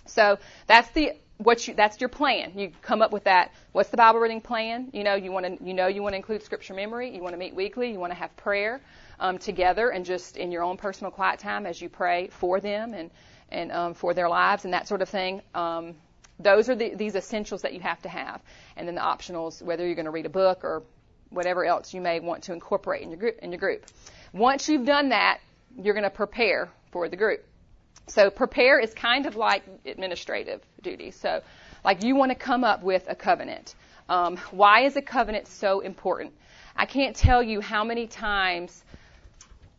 So that's the what you that's your plan. You come up with that. What's the Bible reading plan? You know, you want to you know you want to include scripture memory. You want to meet weekly. You want to have prayer um, together and just in your own personal quiet time as you pray for them and and um, for their lives and that sort of thing. Um, those are the, these essentials that you have to have. And then the optionals, whether you're going to read a book or whatever else you may want to incorporate in your group. In your group. Once you've done that, you're going to prepare for the group. So prepare is kind of like administrative duty. So, like you want to come up with a covenant. Um, why is a covenant so important? I can't tell you how many times,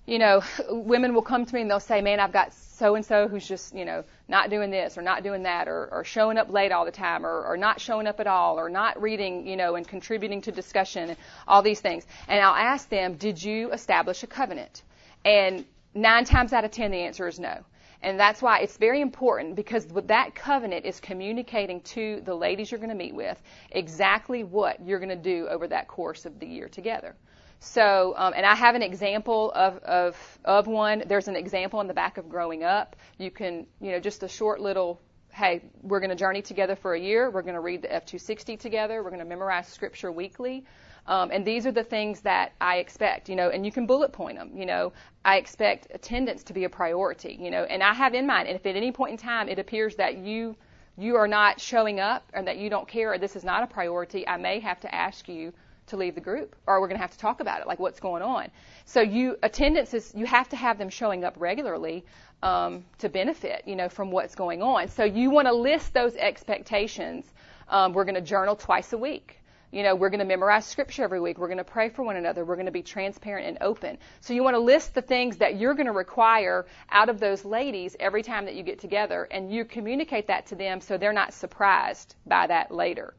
you know, women will come to me and they'll say, "Man, I've got so and so who's just, you know, not doing this or not doing that or, or showing up late all the time or, or not showing up at all or not reading, you know, and contributing to discussion and all these things. And I'll ask them, did you establish a covenant? And nine times out of ten, the answer is no. And that's why it's very important because that covenant is communicating to the ladies you're going to meet with exactly what you're going to do over that course of the year together. So, um, and I have an example of, of, of one. There's an example in the back of growing up. You can, you know, just a short little, hey, we're going to journey together for a year. We're going to read the F260 together. We're going to memorize scripture weekly. Um, and these are the things that I expect, you know, and you can bullet point them, you know. I expect attendance to be a priority, you know, and I have in mind, and if at any point in time it appears that you you are not showing up or that you don't care or this is not a priority, I may have to ask you to leave the group or we're going to have to talk about it like what's going on so you attendance is you have to have them showing up regularly um, to benefit you know from what's going on so you want to list those expectations um, we're going to journal twice a week you know, we're going to memorize scripture every week. We're going to pray for one another. We're going to be transparent and open. So you want to list the things that you're going to require out of those ladies every time that you get together, and you communicate that to them so they're not surprised by that later.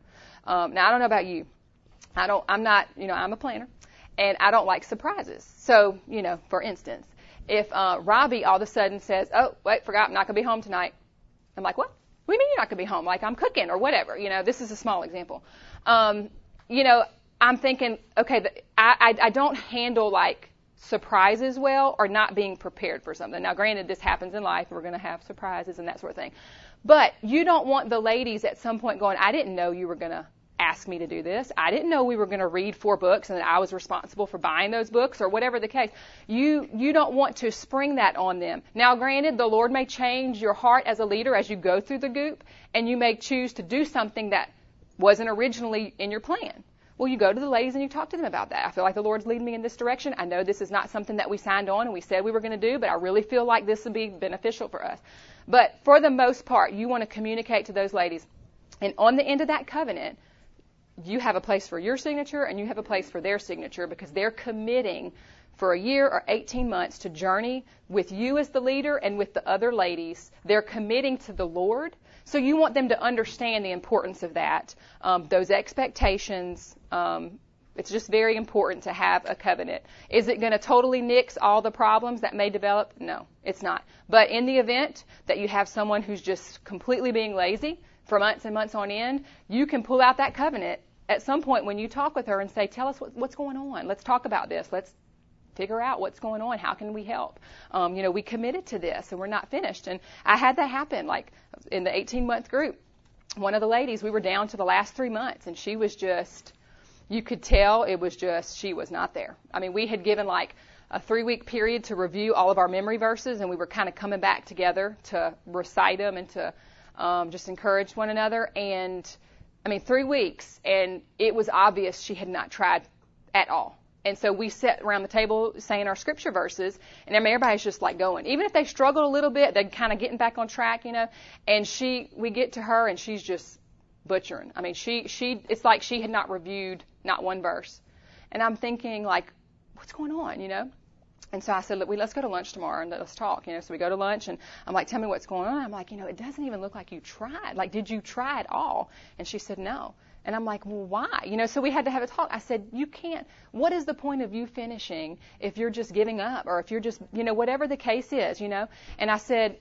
Um, now I don't know about you. I don't, I'm not, you know, I'm a planner and I don't like surprises. So, you know, for instance, if uh, Robby all of a sudden says, "Oh, wait, forgot, I'm not gonna be home tonight," I'm like, "What? What do you mean you're not gonna be home? Like I'm cooking or whatever." You know, this is a small example. Um, you know, I'm thinking, okay, the, I, I I don't handle like surprises well or not being prepared for something. Now, granted, this happens in life. We're going to have surprises and that sort of thing. But you don't want the ladies at some point going, I didn't know you were going to asked me to do this. I didn't know we were going to read four books and that I was responsible for buying those books or whatever the case. You you don't want to spring that on them. Now, granted, the Lord may change your heart as a leader as you go through the goop, and you may choose to do something that wasn't originally in your plan. Well, you go to the ladies and you talk to them about that. I feel like the Lord's leading me in this direction. I know this is not something that we signed on and we said we were going to do, but I really feel like this would be beneficial for us. But for the most part, you want to communicate to those ladies. And on the end of that covenant, you have a place for your signature and you have a place for their signature because they're committing for a year or 18 months to journey with you as the leader and with the other ladies. They're committing to the Lord. So you want them to understand the importance of that, um, those expectations. Um, it's just very important to have a covenant. Is it going to totally nix all the problems that may develop? No, it's not. But in the event that you have someone who's just completely being lazy, for months and months on end, you can pull out that covenant at some point when you talk with her and say, Tell us what, what's going on. Let's talk about this. Let's figure out what's going on. How can we help? Um, you know, we committed to this and we're not finished. And I had that happen like in the 18 month group. One of the ladies, we were down to the last three months and she was just, you could tell it was just, she was not there. I mean, we had given like a three week period to review all of our memory verses and we were kind of coming back together to recite them and to um, just encouraged one another. And I mean, three weeks, and it was obvious she had not tried at all. And so we sat around the table saying our scripture verses, and everybody's just like going. Even if they struggled a little bit, they're kind of getting back on track, you know. And she, we get to her, and she's just butchering. I mean, she, she, it's like she had not reviewed not one verse. And I'm thinking, like, what's going on, you know? And so I said, look, let's go to lunch tomorrow and let's talk. You know, so we go to lunch and I'm like, tell me what's going on. I'm like, you know, it doesn't even look like you tried. Like, did you try at all? And she said, no. And I'm like, well, why? You know, so we had to have a talk. I said, you can't, what is the point of you finishing if you're just giving up or if you're just, you know, whatever the case is, you know? And I said,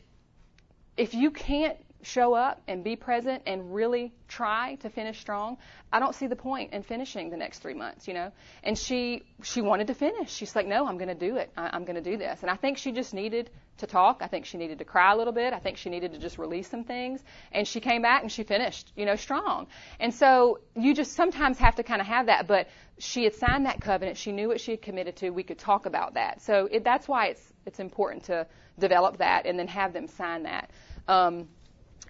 if you can't show up and be present and really try to finish strong, I don't see the point in finishing the next three months, you know. And she she wanted to finish. She's like, no, I'm going to do it. I, I'm going to do this. And I think she just needed to talk. I think she needed to cry a little bit. I think she needed to just release some things. And she came back and she finished, you know, strong. And so you just sometimes have to kind of have that. But she had signed that covenant. She knew what she had committed to. We could talk about that. So it, that's why it's it's important to develop that and then have them sign that. Um,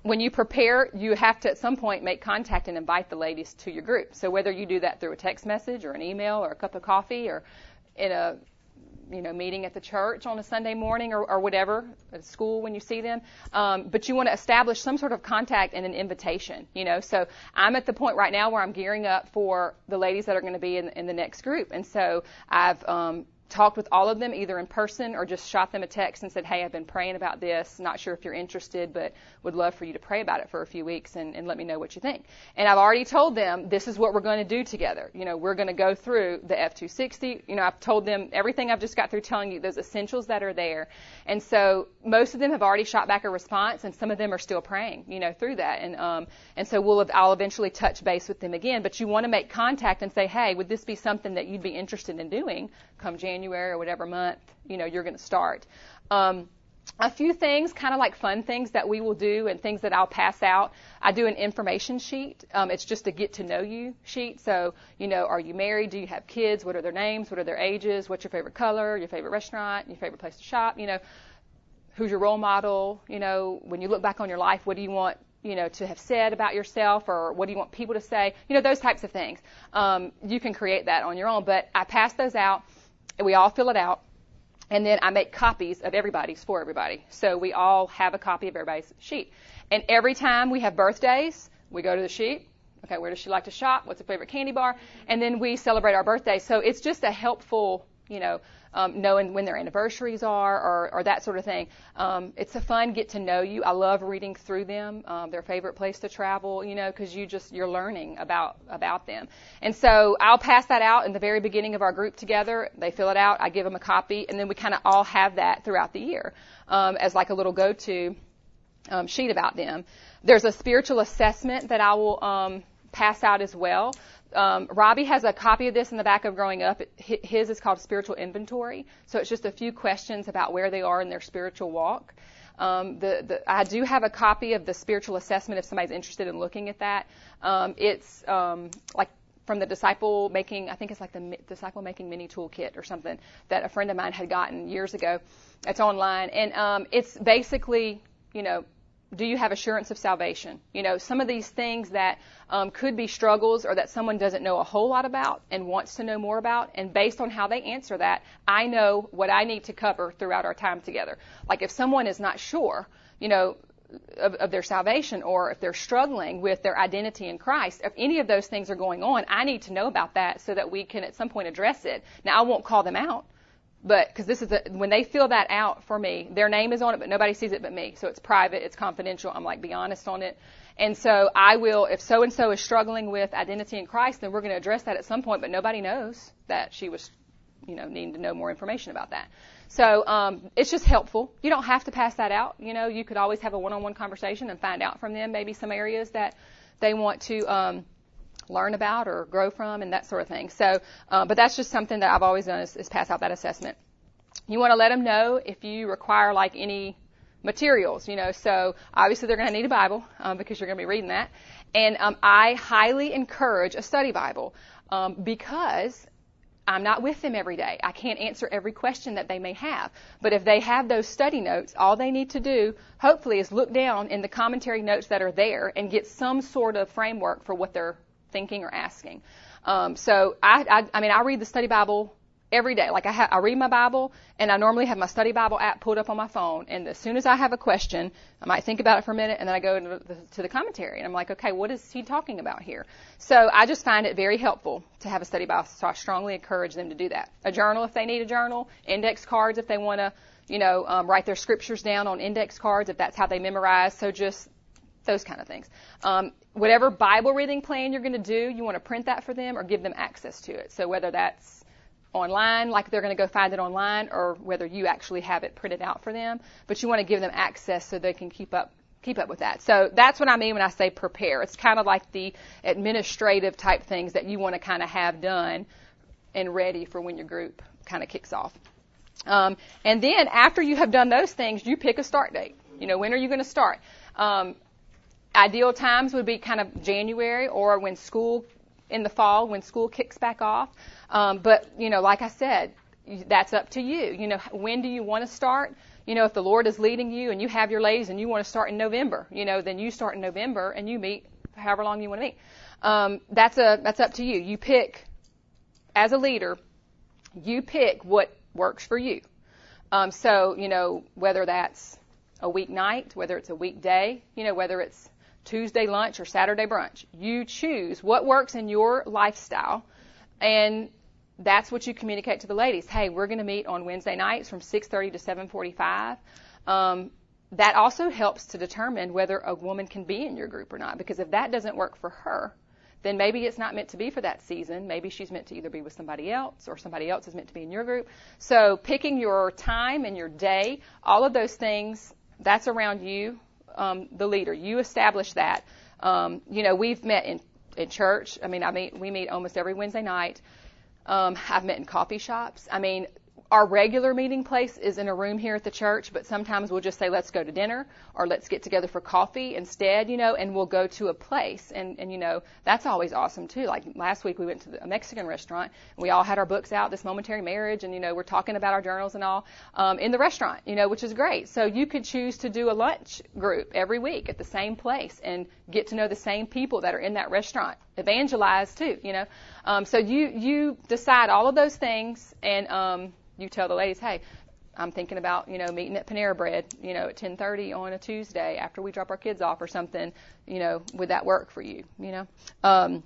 when you prepare, you have to at some point make contact and invite the ladies to your group. So whether you do that through a text message or an email or a cup of coffee or in a you know meeting at the church on a Sunday morning or, or whatever at school when you see them, um, but you want to establish some sort of contact and an invitation. You know, so I'm at the point right now where I'm gearing up for the ladies that are going to be in, in the next group, and so I've um, talked with all of them either in person or just shot them a text and said, Hey, I've been praying about this. Not sure if you're interested, but would love for you to pray about it for a few weeks and, and let me know what you think. And I've already told them this is what we're going to do together. You know, we're going to go through the F260. You know, I've told them everything I've just got through telling you, those essentials that are there. And so most of them have already shot back a response and some of them are still praying, you know, through that. And, um, and so we'll, I'll eventually touch base with them again. But you want to make contact and say, Hey, would this be something that you'd be interested in doing come January? January or whatever month, you know, you're going to start. Um, a few things, kind of like fun things that we will do and things that I'll pass out. I do an information sheet. Um, it's just a get to know you sheet. So, you know, are you married? Do you have kids? What are their names? What are their ages? What's your favorite color? Your favorite restaurant? Your favorite place to shop? You know, who's your role model? You know, when you look back on your life, what do you want you know, to have said about yourself or what do you want people to say? You know, those types of things. Um, you can create that on your own, but I pass those out we all fill it out. And then I make copies of everybody's for everybody. So we all have a copy of everybody's sheet. And every time we have birthdays, we go to the sheet. Okay, where does she like to shop? What's her favorite candy bar? And then we celebrate our birthday. So it's just a helpful, you know, um, knowing when their anniversaries are or, or that sort of thing. Um, it's a fun get to know you. I love reading through them, um, their favorite place to travel, you know, because you just you're learning about about them. And so I'll pass that out in the very beginning of our group together. They fill it out. I give them a copy, and then we kind of all have that throughout the year um, as like a little go-to um, sheet about them. There's a spiritual assessment that I will um, pass out as well um, Robby has a copy of this in the back of Growing Up. His is called Spiritual Inventory. So it's just a few questions about where they are in their spiritual walk. Um, the, the, I do have a copy of the spiritual assessment if somebody's interested in looking at that. Um, it's um, like from the disciple making, I think it's like the disciple making mini toolkit or something that a friend of mine had gotten years ago. It's online, and um, it's basically, you know, do you have assurance of salvation? You know, some of these things that um, could be struggles or that someone doesn't know a whole lot about and wants to know more about. And based on how they answer that, I know what I need to cover throughout our time together. Like if someone is not sure, you know, of, of their salvation or if they're struggling with their identity in Christ, if any of those things are going on, I need to know about that so that we can at some point address it. Now, I won't call them out but because this is a, when they fill that out for me, their name is on it, but nobody sees it but me. So it's private, it's confidential. I'm like, be honest on it. And so I will, if so and so is struggling with identity in Christ, then we're going to address that at some point, but nobody knows that she was, you know, needing to know more information about that. So um, it's just helpful. You don't have to pass that out. You know, you could always have a one-on-one conversation and find out from them maybe some areas that they want to um, learn about or grow from and that sort of thing. So, uh, but that's just something that I've always done is, is pass out that assessment. You want to let them know if you require like any materials, you know. So obviously they're going to need a Bible um, because you're going to be reading that. And um, I highly encourage a study Bible um, because I'm not with them every day. I can't answer every question that they may have. But if they have those study notes, all they need to do, hopefully, is look down in the commentary notes that are there and get some sort of framework for what they're thinking or asking. Um, so I, I, I mean, I read the study Bible every day. Like I, ha- I read my Bible, and I normally have my study Bible app pulled up on my phone. And as soon as I have a question, I might think about it for a minute, and then I go to the, to the commentary, and I'm like, okay, what is he talking about here? So I just find it very helpful to have a study Bible. So I strongly encourage them to do that. A journal if they need a journal, index cards if they want to, you know, um, write their scriptures down on index cards if that's how they memorize. So just those kind of things. Um, whatever Bible reading plan you're going to do, you want to print that for them or give them access to it. So whether that's online, like they're going to go find it online, or whether you actually have it printed out for them, but you want to give them access so they can keep up keep up with that. So that's what I mean when I say prepare. It's kind of like the administrative type things that you want to kind of have done and ready for when your group kind of kicks off. Um, and then after you have done those things, you pick a start date. You know, when are you going to start? Um, Ideal times would be kind of January or when school in the fall when school kicks back off. Um, but you know, like I said, that's up to you. You know, when do you want to start? you know, if the Lord is leading you and you have your ladies and you want to start in November, you know, then you start in November and you meet however long you want to meet. Um, that's a that's up to you. You pick as a leader, you pick what works for you. Um, so you know whether that's a weeknight, whether it's a weekday, you know whether it's Tuesday lunch or Saturday brunch. You choose what works in your lifestyle, and that's what you communicate to the ladies. Hey, we're going to meet on Wednesday nights from 6:30 to 7:45. Um, that also helps to determine whether a woman can be in your group or not. Because if that doesn't work for her, then maybe it's not meant to be for that season. Maybe she's meant to either be with somebody else or somebody else is meant to be in your group. So picking your time and your day, all of those things, that's around you, um, the leader. You establish that. Um, you know, we've met in, in church. I mean, I mean, we meet almost every Wednesday night. Um, I've met in coffee shops. I mean, our regular meeting place is in a room here at the church, but sometimes we'll just say, let's go to dinner or let's get together for coffee instead, you know, and we'll go to a place. And, and you know, that's always awesome too. Like last week we went to a Mexican restaurant and we all had our books out, this momentary marriage, and, you know, we're talking about our journals and all, um, in the restaurant, you know, which is great. So you could choose to do a lunch group every week at the same place and get to know the same people that are in that restaurant. Evangelize too, you know. Um, so you, you decide all of those things and, um, you tell the ladies, hey, I'm thinking about, you know, meeting at Panera Bread, you know, at 10:30 on a Tuesday after we drop our kids off or something, you know, would that work for you, you know? Um,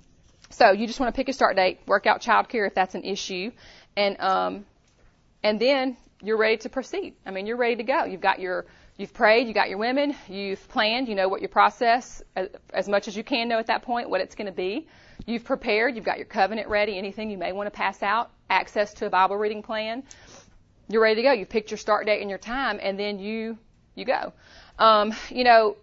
so you just want to pick a start date, work out childcare if that's an issue, and um, and then you're ready to proceed. I mean, you're ready to go. You've got your You've prayed, you got your women, you've planned, you know what your process, as, as much as you can know at that point, what it's going to be. You've prepared, you've got your covenant ready, anything you may want to pass out, access to a Bible reading plan. You're ready to go. You've picked your start date and your time, and then you, you go. Um, you know,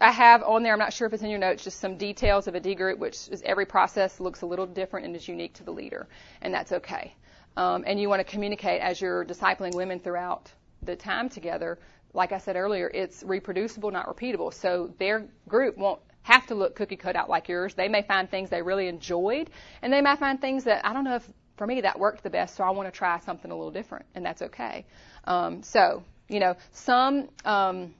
I have on there, I'm not sure if it's in your notes, just some details of a D group, which is every process looks a little different and is unique to the leader, and that's okay. Um, and you want to communicate as you're discipling women throughout the time together like I said earlier, it's reproducible, not repeatable. So their group won't have to look cookie cut out like yours. They may find things they really enjoyed, and they might find things that I don't know if for me that worked the best, so I want to try something a little different, and that's okay. Um, so you know, some um,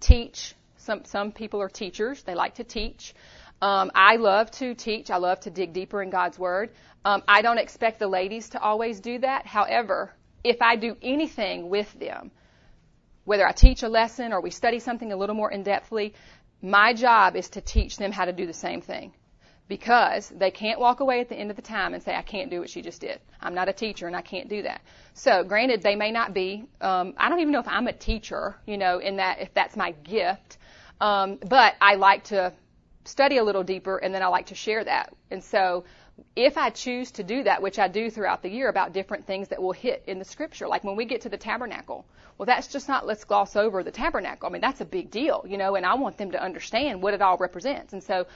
teach. Some some people are teachers. They like to teach. Um, I love to teach. I love to dig deeper in God's Word. Um, I don't expect the ladies to always do that. However, if I do anything with them, whether I teach a lesson or we study something a little more in depthly, my job is to teach them how to do the same thing. Because they can't walk away at the end of the time and say, I can't do what she just did. I'm not a teacher and I can't do that. So granted, they may not be, um, I don't even know if I'm a teacher, you know, in that, if that's my gift. Um, but I like to study a little deeper and then I like to share that. And so if I choose to do that, which I do throughout the year about different things that will hit in the scripture, like when we get to the tabernacle, well, that's just not let's gloss over the tabernacle. I mean, that's a big deal, you know, and I want them to understand what it all represents. And so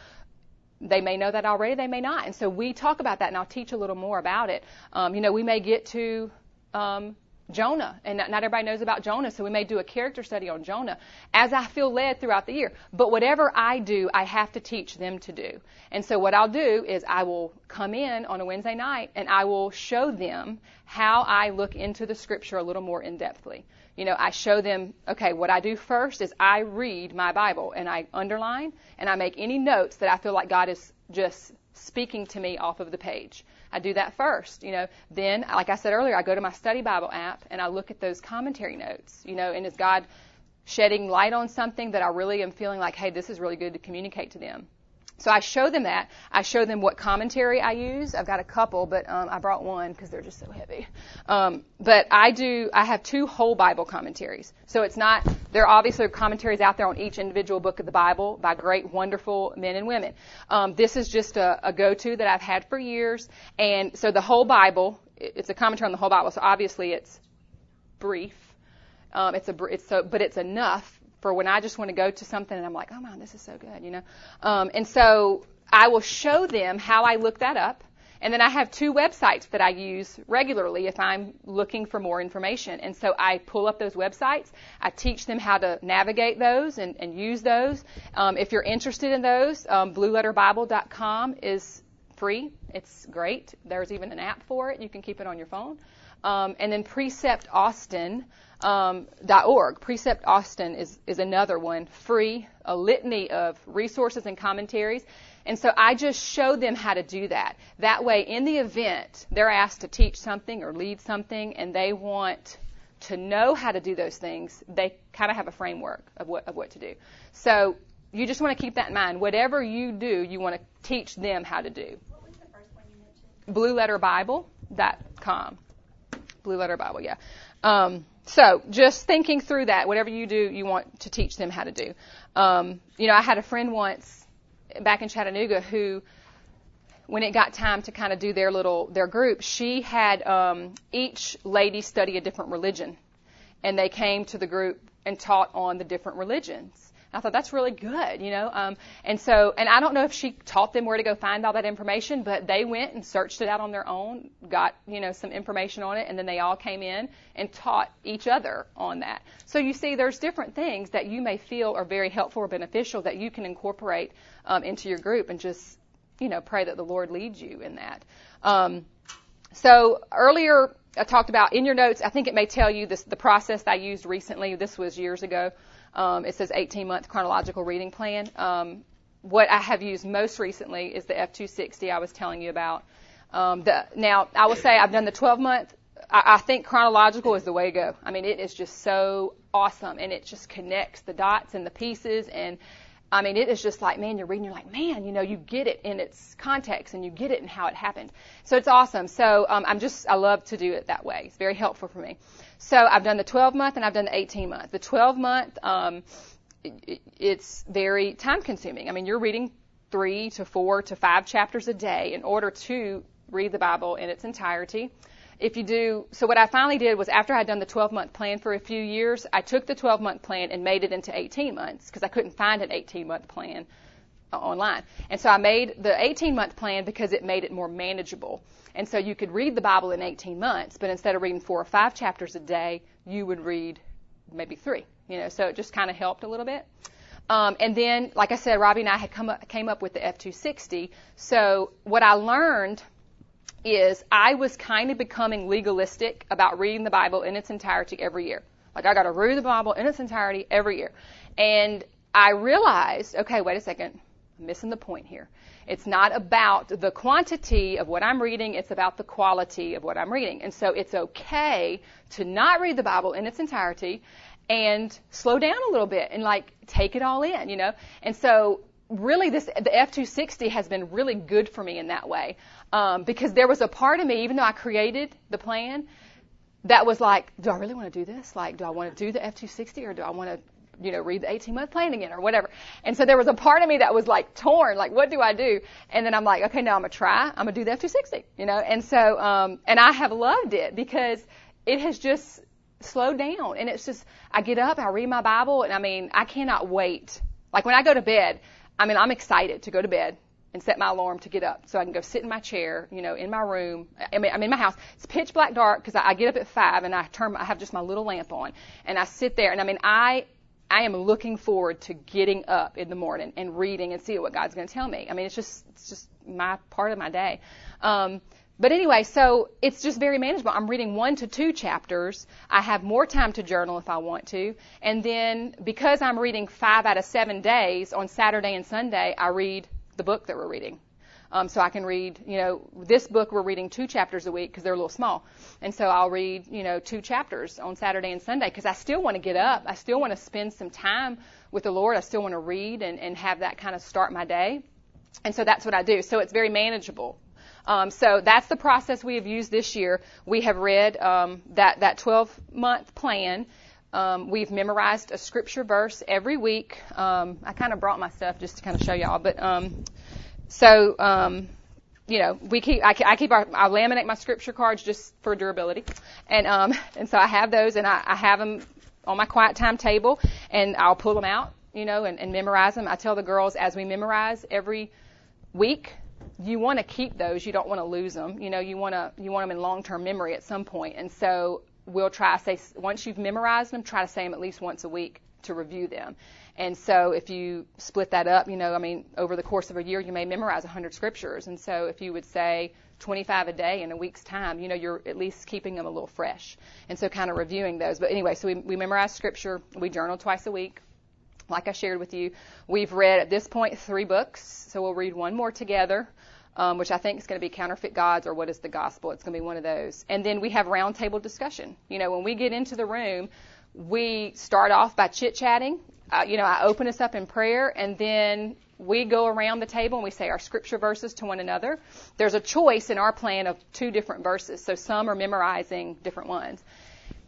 they may know that already, they may not. And so we talk about that, and I'll teach a little more about it. Um, you know, we may get to um, Jonah, and not, everybody knows about Jonah, so we may do a character study on Jonah as I feel led throughout the year. But whatever I do, I have to teach them to do. And so what I'll do is I will come in on a Wednesday night and I will show them how I look into the scripture a little more in depthly. You know, I show them, okay, what I do first is I read my Bible and I underline and I make any notes that I feel like God is just speaking to me off of the page. I do that first, you know. Then, like I said earlier, I go to my study Bible app and I look at those commentary notes, you know, and is God shedding light on something that I really am feeling like, hey, this is really good to communicate to them. So I show them that. I show them what commentary I use. I've got a couple, but um, I brought one because they're just so heavy. Um, but I do. I have two whole Bible commentaries. So it's not. There are obviously commentaries out there on each individual book of the Bible by great, wonderful men and women. Um, this is just a, a go-to that I've had for years. And so the whole Bible. It's a commentary on the whole Bible. So obviously it's brief. Um, it's a, it's so, but it's enough for when I just want to go to something and I'm like, oh man, this is so good, you know. Um, and so I will show them how I look that up. And then I have two websites that I use regularly if I'm looking for more information. And so I pull up those websites. I teach them how to navigate those and, and use those. Um, if you're interested in those, um, blueletterbible.com is free. It's great. There's even an app for it. You can keep it on your phone. Um, and then Precept Austin um, .org. Precept Austin is, is another one, free, a litany of resources and commentaries. And so I just show them how to do that. That way, in the event, they're asked to teach something or lead something, and they want to know how to do those things. They kind of have a framework of what of what to do. So you just want to keep that in mind. Whatever you do, you want to teach them how to do. What was the first one you mentioned? BlueLetterBible.com. Blue Letter Bible, yeah. Um, so just thinking through that, whatever you do, you want to teach them how to do. Um, you know, I had a friend once back in Chattanooga who, when it got time to kind of do their little their group, she had um, each lady study a different religion, and they came to the group and taught on the different religions. I thought that's really good, you know. Um, and so, and I don't know if she taught them where to go find all that information, but they went and searched it out on their own, got you know some information on it, and then they all came in and taught each other on that. So you see, there's different things that you may feel are very helpful or beneficial that you can incorporate um, into your group, and just you know pray that the Lord leads you in that. Um, so earlier I talked about in your notes. I think it may tell you this the process I used recently. This was years ago. Um, it says 18 month chronological reading plan. Um, what I have used most recently is the F260 I was telling you about. Um, the, now, I will say I've done the 12 month. I, I think chronological is the way to go. I mean, it is just so awesome, and it just connects the dots and the pieces. And I mean, it is just like, man, you're reading, you're like, man, you know, you get it in its context and you get it in how it happened. So it's awesome. So um, I'm just, I love to do it that way. It's very helpful for me. So I've done the 12 month and I've done the 18 month. The 12 month, um, it, it's very time consuming. I mean, you're reading three to four to five chapters a day in order to read the Bible in its entirety. If you do, so what I finally did was after I'd done the 12 month plan for a few years, I took the 12 month plan and made it into 18 months because I couldn't find an 18 month plan online. And so I made the 18 month plan because it made it more manageable. And so you could read the Bible in 18 months, but instead of reading four or five chapters a day, you would read maybe three. You know, so it just kind of helped a little bit. Um, and then, like I said, Robby and I had come up, came up with the F260. So what I learned is I was kind of becoming legalistic about reading the Bible in its entirety every year. Like I got to read the Bible in its entirety every year. And I realized, okay, wait a second, I'm missing the point here. It's not about the quantity of what I'm reading, it's about the quality of what I'm reading. And so it's okay to not read the Bible in its entirety and slow down a little bit and like take it all in, you know? And so really this the F260 has been really good for me in that way. Um, because there was a part of me, even though I created the plan, that was like, do I really want to do this? Like, do I want to do the F260 or do I want to you know, read the 18 month plan again or whatever. And so there was a part of me that was like torn, like, what do I do? And then I'm like, okay, now I'm gonna try. I'm gonna do the F260, you know? And so, um, and I have loved it because it has just slowed down. And it's just, I get up, I read my Bible, and I mean, I cannot wait. Like when I go to bed, I mean, I'm excited to go to bed and set my alarm to get up so I can go sit in my chair, you know, in my room. I mean, I'm in my house. It's pitch black dark because I, I get up at five and I turn, I have just my little lamp on and I sit there and I mean, I I am looking forward to getting up in the morning and reading and seeing what God's going to tell me. I mean, it's just it's just my part of my day. Um, but anyway, so it's just very manageable. I'm reading one to two chapters. I have more time to journal if I want to. And then because I'm reading five out of seven days on Saturday and Sunday, I read the book that we're reading. Um, so I can read, you know, this book we're reading two chapters a week because they're a little small. And so I'll read, you know, two chapters on Saturday and Sunday because I still want to get up. I still want to spend some time with the Lord. I still want to read and, and have that kind of start my day. And so that's what I do. So it's very manageable. Um, so that's the process we have used this year. We have read um, that that 12 month plan. Um, we've memorized a scripture verse every week. Um, I kind of brought my stuff just to kind of show y'all, but um, so, um, you know, we keep, I, I keep our, I laminate my scripture cards just for durability. And, um, and so I have those and I, I have them on my quiet time table and I'll pull them out, you know, and, and memorize them. I tell the girls as we memorize every week, you want to keep those. You don't want to lose them. You know, you want to, you want them in long-term memory at some. And so we'll try to say, once you've memorized them, try to say them at least once a week to review them. And so if you split that up, you know, I mean, over the course of a year, you may memorize 100 scriptures. And so if you would say 25 a day in a week's time, you know, you're at least keeping them a little fresh. And so kind of reviewing those. But anyway, so we, we memorize scripture. We journal twice a week. Like I shared with you, we've read at this point three books. So we'll read one more together. Um, which I think is going to be counterfeit gods or what is the gospel. It's going to be one of those. And then we have roundtable discussion. You know, when we get into the room, we start off by chit chatting uh, you know, I open us up in prayer and then we go around the table and we say our scripture verses to one another. There's a choice in our plan of two different verses, so some are memorizing different ones.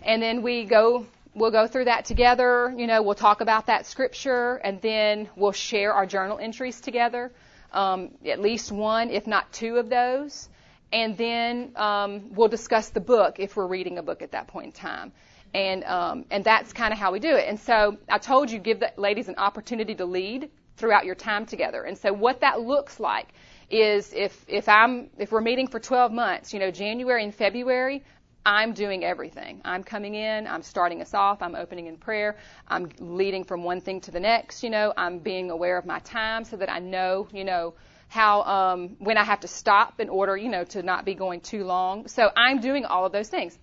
And then we go, we'll go through that together, you know, we'll talk about that scripture and then we'll share our journal entries together, um, at least one, if not two of those. And then um, we'll discuss the book if we're reading a book at that point in time and um, and that's kind of how we do it. And so I told you give the ladies an opportunity to lead throughout your time together. And so what that looks like is if if I'm if we're meeting for 12 months, you know, January and February, I'm doing everything. I'm coming in, I'm starting us off, I'm opening in prayer, I'm leading from one thing to the next, you know, I'm being aware of my time so that I know, you know, how um, when I have to stop in order, you know, to not be going too long. So I'm doing all of those things.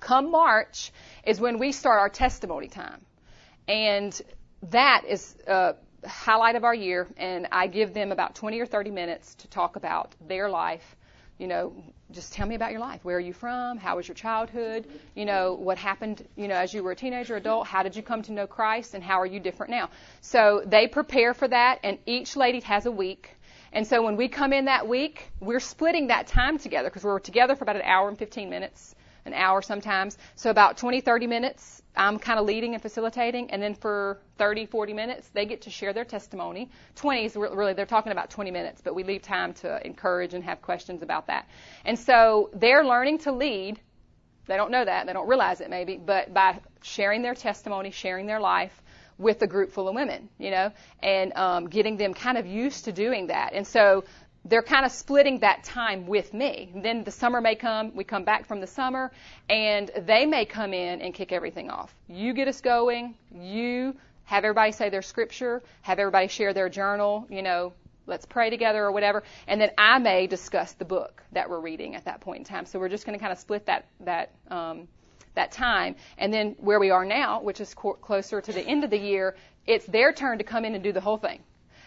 Come March is when we start our testimony time. And that is a highlight of our year. And I give them about 20 or 30 minutes to talk about their life. You know, just tell me about your life. Where are you from? How was your childhood? You know, what happened, you know, as you were a teenager, adult? How did you come to know Christ? And how are you different now? So they prepare for that, and each lady has a week. And so when we come in that week, we're splitting that time together because we're together for about an hour and 15 minutes an hour sometimes. So about 20, 30 minutes, I'm kind of leading and facilitating, and then for 30, 40 minutes, they get to share their testimony. 20 is really, they're talking about 20 minutes, but we leave time to encourage and have questions about that. And so they're learning to lead. They don't know that, they don't realize it maybe, but by sharing their testimony, sharing their life, with a group full of women, you know, and um, getting them kind of used to doing that. And so they're kind of splitting that time with me. Then the summer may come, we come back from the summer, and they may come in and kick everything off. You get us going, you have everybody say their scripture, have everybody share their journal, you know, let's pray together or whatever, and then I may discuss the book that we're reading at that point in time. So we're just going to kind of split that that um, that time, and then where we are now, which is co- closer to the end of the year, it's their turn to come in and do the whole thing.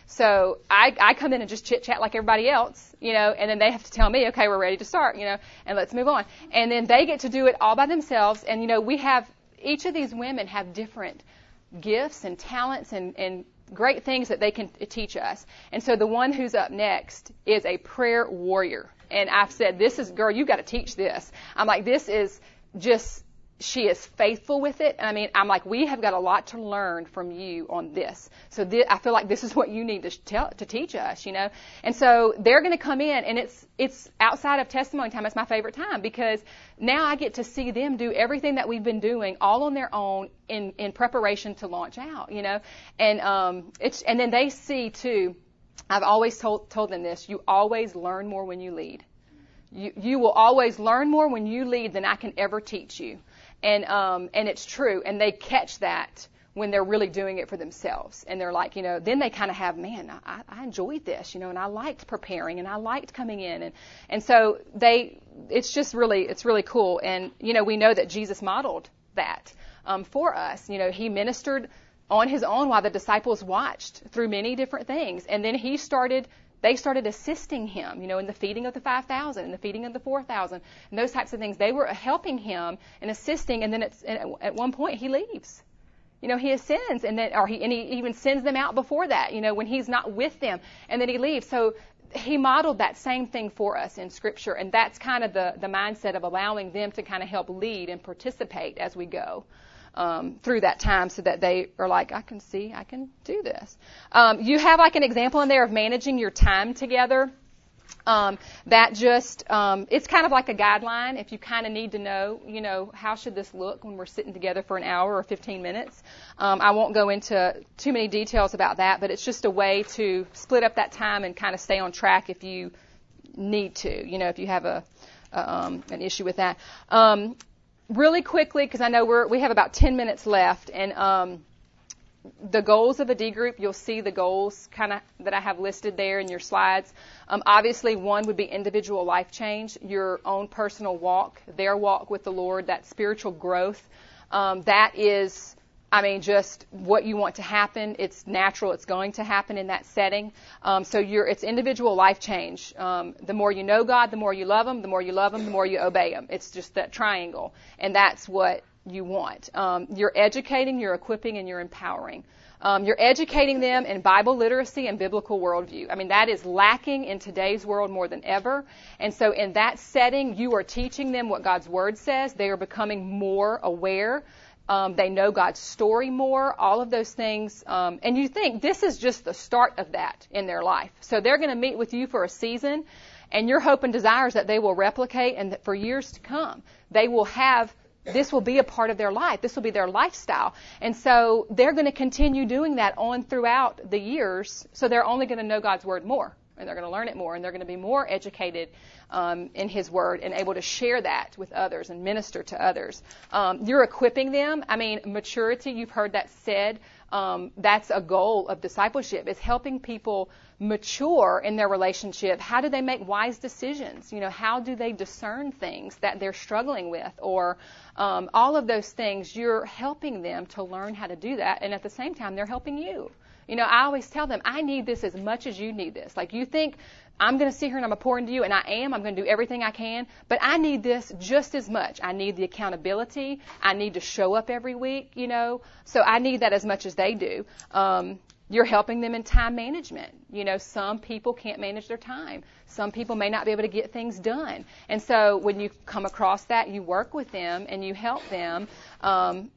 So I, I come in and just chit chat like everybody else, you know, and then they have to tell me, okay, we're ready to start, you know, and let's move on. And then they get to do it all by themselves. And, you know, we have, each of these women have different gifts and talents and, and great things that they can teach us. And so the one who's up next is a prayer warrior. And I've said, this is, girl, you've got to teach this. I'm like, this is just she is faithful with it. And I mean, I'm like, we have got a lot to learn from you on this. So th- I feel like this is what you need to tell, to teach us, you know. And so they're going to come in, and it's it's outside of testimony time. It's my favorite time because now I get to see them do everything that we've been doing all on their own in in preparation to launch out, you know. And um, it's and then they see too. I've always told told them this: you always learn more when you lead. You, you will always learn more when you lead than I can ever teach you and um, and it's true, and they catch that when they're really doing it for themselves, and they're like, you know, then they kind of have, man, I, I enjoyed this, you know, and I liked preparing, and I liked coming in, and and so they, it's just really, it's really cool, and you know, we know that Jesus modeled that um, for us. You know, he ministered on his own while the disciples watched through many different things, and then he started they started assisting him, you know, in the feeding of the 5,000 and the feeding of the 4,000 and those types of things. They were helping him and assisting, and then at one point he leaves. You know, he ascends, and then, or he, and he even sends them out before that, you know, when he's not with them, and then he leaves. So he modeled that same thing for us in Scripture, and that's kind of the, the mindset of allowing them to kind of help lead and participate as we go um, through that time so that they are like, I can see, I can do this. Um, you have like an example in there of managing your time together. Um, that just um, it's kind of like a guideline if you kind of need to know you know how should this look when we're sitting together for an hour or 15 minutes um, i won't go into too many details about that but it's just a way to split up that time and kind of stay on track if you need to you know if you have a, um, an issue with that um, really quickly, because I know we're, we have about 10 minutes left, and um, the goals of a D group, you'll see the goals kind of that I have listed there in your slides. Um, obviously, one would be individual life change, your own personal walk, their walk with the Lord, that spiritual growth. Um, that is, I mean, just what you want to happen. It's natural. It's going to happen in that setting. Um, so your, it's individual life change. Um, the more you know God, the more you love Him. The more you love Him, the more you obey Him. It's just that triangle, and that's what you want. Um, you're educating, you're equipping, and you're empowering. Um, you're educating them in Bible literacy and biblical worldview. I mean, that is lacking in today's world more than ever. And so, in that setting, you are teaching them what God's Word says. They are becoming more aware. Um, they know God's story more, all of those things. Um, and you think this is just the start of that in their life. So they're going to meet with you for a season, and your hope and desire is that they will replicate and that for years to come, they will have this will be a part of their life. This will be their lifestyle. And so they're going to continue doing that on throughout the years. So they're only going to know God's word more and they're going to learn it more and they're going to be more educated um, in His Word and able to share that with others and minister to others. Um, you're equipping them. I mean, maturity, you've heard that said. Um, that's a goal of discipleship is helping people mature in their relationship. How do they make wise decisions? You know, how do they discern things that they're struggling with or um, all of those things? You're helping them to learn how to do that, and at the same time, they're helping you. You know, I always tell them, I need this as much as you need this. Like you think I'm going to sit here and I'm going to pour into you, and I am. I'm going to do everything I can, but I need this just as much. I need the accountability. I need to show up every week, you know. So I need that as much as they do. Um, you're helping them in time management. You know, some people can't manage their time. Some people may not be able to get things done. And so when you come across that, you work with them and you help them um,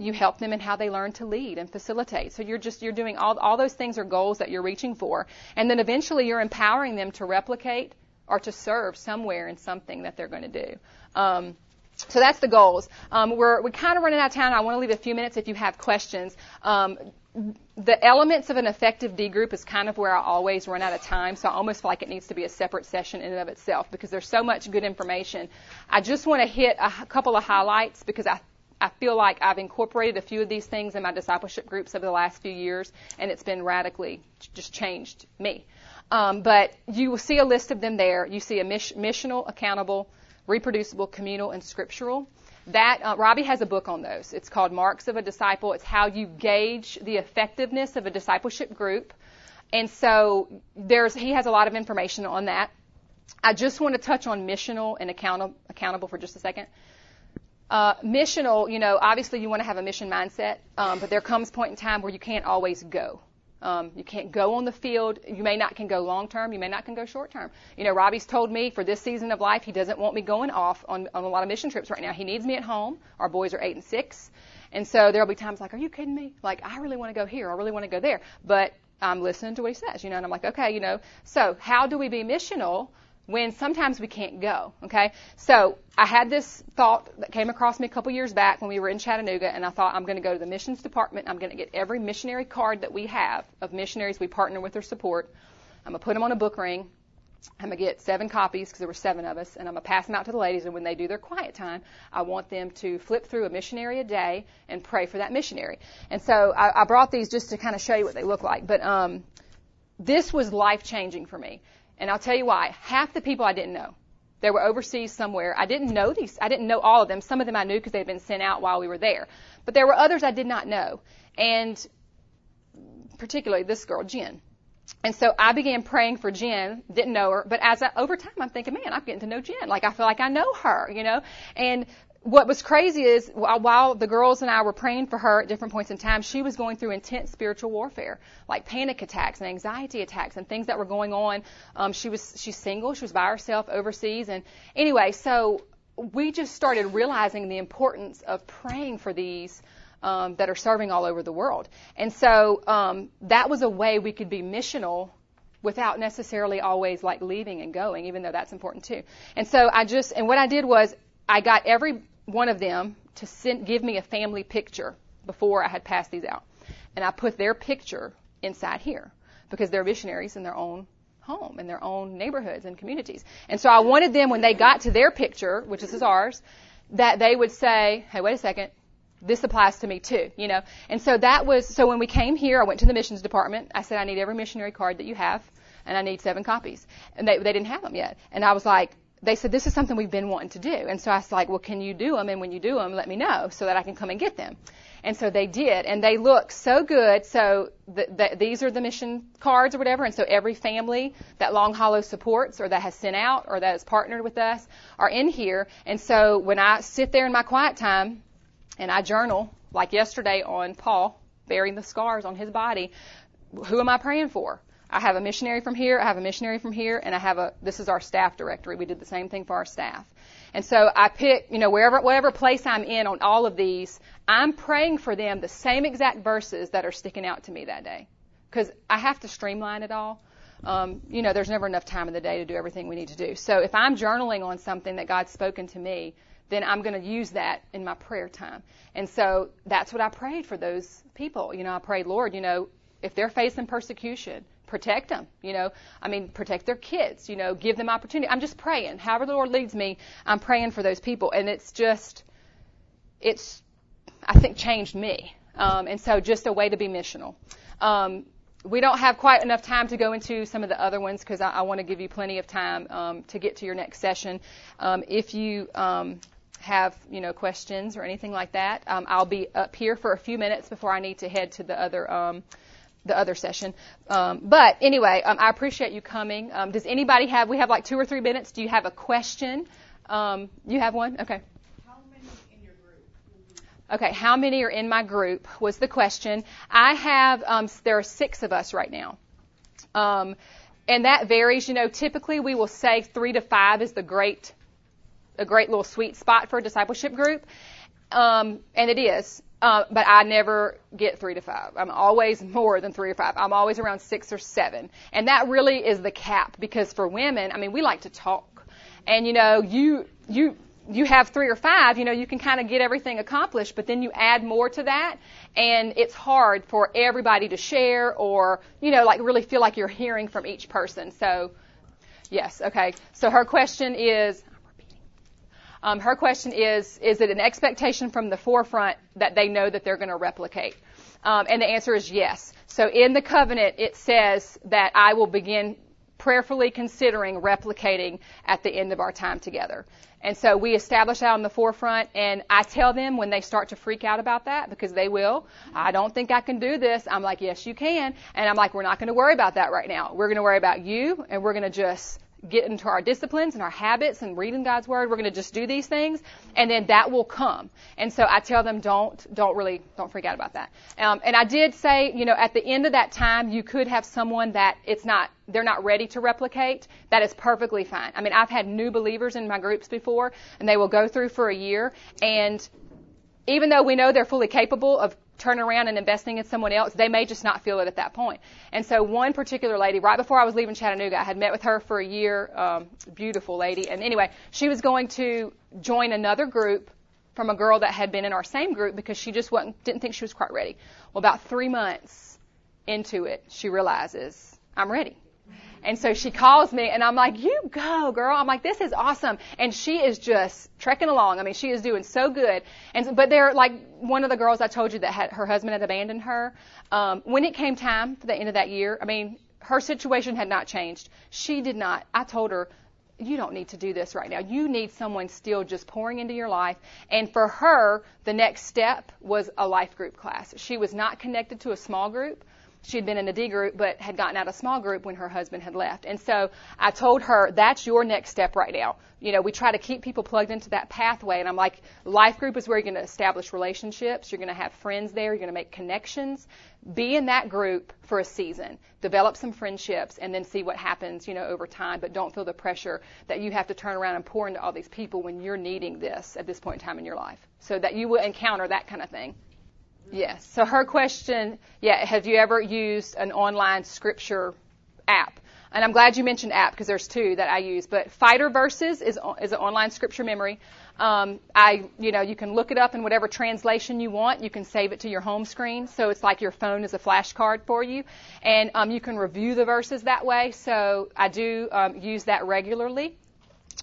you help them in how they learn to lead and facilitate. So you're just you're doing all all those things are goals that you're reaching for, and then eventually you're empowering them to replicate or to serve somewhere in something that they're going to do. Um, so that's the goals. Um, we're we're kind of running out of time. I want to leave a few minutes if you have questions. Um, the elements of an effective D group is kind of where I always run out of time, so I almost feel like it needs to be a separate session in and of itself because there's so much good information. I just want to hit a couple of highlights because I I feel like I've incorporated a few of these things in my discipleship groups over the last few years, and it's been radically just changed me. Um, but you will see a list of them there. You see a miss- missional, accountable, reproducible, communal, and scriptural. That uh, Robby has a book on those. It's called Marks of a Disciple. It's how you gauge the effectiveness of a discipleship group. And so there's he has a lot of information on that. I just want to touch on missional and account- accountable for just a second. Uh, missional, you know, obviously you want to have a mission mindset, um, but there comes point in time where you can't always go. Um, you can't go on the field. You may not can go long term. You may not can go short term. You know, Robby's told me for this season of life, he doesn't want me going off on, on a lot of mission trips right now. He needs me at home. Our boys are eight and six. And so there'll be times like, are you kidding me? Like, I really want to go here. I really want to go there. But I'm listening to what he says, you know, and I'm like, okay, you know, so how do we be missional when sometimes we can't go. Okay, so I had this thought that came across me a couple years back when we were in Chattanooga, and I thought I'm going to go to the missions department. I'm going to get every missionary card that we have of missionaries we partner with or support. I'm going to put them on a book ring. I'm going to get seven copies because there were seven of us, and I'm going to pass them out to the ladies. And when they do their quiet time, I want them to flip through a missionary a day and pray for that missionary. And so I, I brought these just to kind of show you what they look like. But um, this was life changing for me. And I'll tell you why. Half the people I didn't know. They were overseas somewhere. I didn't know these. I didn't know all of them. Some of them I knew because they had been sent out while we were there. But there were others I did not know. And particularly this girl, Jen. And so I began praying for Jen, didn't know her, but as I, over time I'm thinking, man, I'm getting to know Jen. Like I feel like I know her, you know. And what was crazy is while the girls and I were praying for her at different points in time, she was going through intense spiritual warfare, like panic attacks and anxiety attacks and things that were going on. Um, she was she's single, she was by herself overseas, and anyway, so we just started realizing the importance of praying for these um, that are serving all over the world, and so um, that was a way we could be missional without necessarily always like leaving and going, even though that's important too. And so I just and what I did was I got every one of them to send, give me a family picture before I had passed these out. And I put their picture inside here because they're missionaries in their own home, in their own neighborhoods and communities. And so I wanted them, when they got to their picture, which is ours, that they would say, hey, wait a second, this applies to me too, you know. And so that was so when we came here, I went to the missions department. I said I need every missionary card that you have, and I need seven copies. And they they didn't have them yet. And I was like, they said this is something we've been wanting to do. And so I was like, well, can you do them? And when you do them, let me know so that I can come and get them. And so they did, and they look so good. So the, the, these are the mission cards or whatever. And so every family that Long Hollow supports or that has sent out or that has partnered with us are in here. And so when I sit there in my quiet time and I journal, like yesterday on Paul, bearing the scars on his body, who am I praying for? I have a missionary from here, I have a missionary from here, and I have a, this is our staff directory. We did the same thing for our staff. And so I pick, you know, wherever, whatever place I'm in on all of these, I'm praying for them the same exact verses that are sticking out to me that day. Because I have to streamline it all. Um, you know, there's never enough time in the day to do everything we need to do. So if I'm journaling on something that God's spoken to me, then I'm going to use that in my prayer time. And so that's what I prayed for those people. You know, I prayed, Lord, you know, if they're facing persecution, protect them, you know. I mean, protect their kids, you know, give them opportunity. I'm just praying. However the Lord leads me, I'm praying for those people. And it's just, it's, I think, changed me. Um, and so just a way to be missional. Um, we don't have quite enough time to go into some of the other ones because I, I want to give you plenty of time um, to get to your next session. Um, if you um, have you know questions or anything like that, um, I'll be up here for a few minutes before I need to head to the other um, the other session. Um, but anyway, um, I appreciate you coming. Um, does anybody have? We have like two or three minutes. Do you have a question? Um, you have one? Okay. How many in your group? Okay, how many are in my group was the question. I have, um, there are six of us right now. Um, and that varies, you know, typically we will say three to five is the great, a great little sweet spot for a discipleship group. And it is. Uh, but I never get three to five. I'm always more than three or five. I'm always around six or seven. And that really is the cap because for women, I mean, we like to talk. And you know, you, you, you have three or five, you know, you can kind of get everything accomplished, but then you add more to that, and it's hard for everybody to share or, you know, like really feel like you're hearing from each person. So, yes, okay. So her question is, um, her question is, is it an expectation from the forefront that they know that they're going to replicate? Um, and the answer is yes. So in the covenant, it says that I will begin prayerfully considering replicating at the end of our time together. And so we establish that on the forefront, and I tell them when they start to freak out about that, because they will, I don't think I can do this. I'm like, yes, you can. And I'm like, we're not going to worry about that right now. We're going to worry about you, and we're going to just get into our disciplines and our habits and reading God's word. We're going to just do these things, and then that will come. And so I tell them, don't, don't really, don't freak out about that. Um, and I did say, you know, at the end of that time, you could have someone that it's not, they're not ready to replicate. That is perfectly fine. I mean, I've had new believers in my groups before, and they will go through for a year, and even though we know they're fully capable of turning around and investing in someone else, they may just not feel it at that point. And so one particular lady, right before I was leaving Chattanooga, I had met with her for a year, um, beautiful lady. And anyway, she was going to join another group from a girl that had been in our same group because she just wasn't, didn't think she was quite ready. Well, about three months into it, she realizes, I'm ready. And so she calls me and I'm like, you go, girl. I'm like, this is awesome. And she is just trekking along. I mean, she is doing so good. And, but they're like one of the girls I told you that had, her husband had abandoned her. Um, when it came time for the end of that year, I mean, her situation had not changed. She did not. I told her, you don't need to do this right now. You need someone still just pouring into your life. And for her, the next step was a life group class. She was not connected to a small group she had been in a D group but had gotten out of small group when her husband had left. And so I told her, that's your next step right now. You know, we try to keep people plugged into that pathway. And I'm like, life group is where you're going to establish relationships. You're going to have friends there. You're going to make connections. Be in that group for a season. Develop some friendships and then see what happens, you know, over time. But don't feel the pressure that you have to turn around and pour into all these people when you're needing this at this point in time in your life. So that you will encounter that kind of thing. Yes. So her question, yeah, have you ever used an online scripture app? And I'm glad you mentioned app because there's two that I use. But Fighter Verses is is an online scripture memory. Um, I, you know, you can look it up in whatever translation you want. You can save it to your home screen, so it's like your phone is a flashcard for you, and um, you can review the verses that way. So I do um, use that regularly.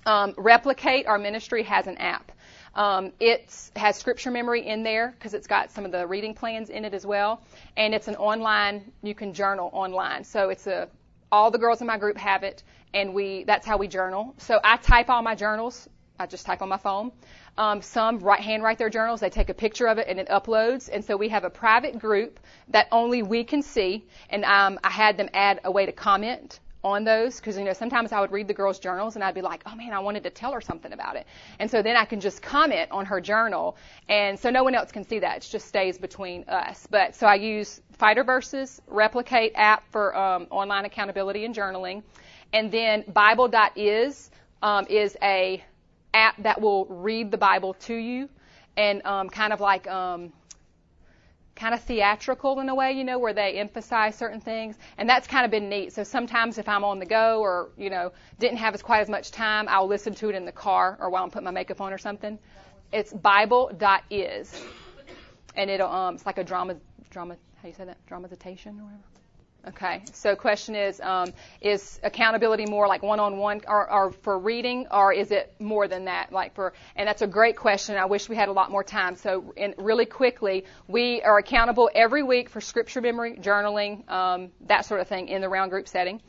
Um, Replicate, our ministry has an app. Um, it has scripture memory in there because it's got some of the reading plans in it as well, and it's an online. You can journal online, so it's a all the girls in my group have it, and we that's how we journal. So I type all my journals. I just type on my phone. Um, some write, their journals. They take a picture of it and it uploads. And so we have a private group that only we can see. And um, I had them add a way to comment on those because you know sometimes I would read the girls' journals and I'd be like, oh man, I wanted to tell her something about it, and so then I can just comment on her journal, and so no one else can see that. It just stays between us. But so I use Fighter Verses, Replicate app for um, online accountability and journaling, and then Bible.is um, is a app that will read the Bible to you, and um, kind of like um, kind of theatrical in a way, you know, where they emphasize certain things. And that's kind of been neat. So sometimes if I'm on the go or, you know, didn't have as quite as much time, I'll listen to it in the car or while I'm putting my makeup on or something. It's Bible.is. And it'll, um, it's like a drama, drama, how you say that? Dramatization or whatever. Okay, so question is, um, is accountability more like one-on-one or, or, for reading, or is it more than that? Like for, and that's a great question. I wish we had a lot more time. So, really quickly, we are accountable every week for scripture memory, journaling, um, that sort of thing in the round group setting.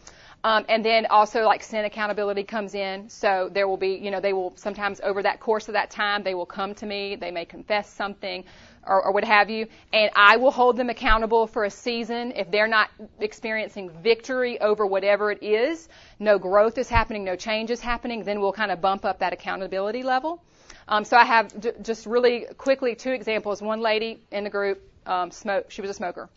Um, and then also like sin accountability comes in. So there will be, you know, they will sometimes over that course of that time, they will come to me. They may confess something or, or what have you. And I will hold them accountable for a season if they're not experiencing victory over whatever it is. No growth is happening, no change is happening. Then we'll kind of bump up that accountability level. Um, so I have d- just really quickly two examples. One lady in the group um, smoked. She was a smoker.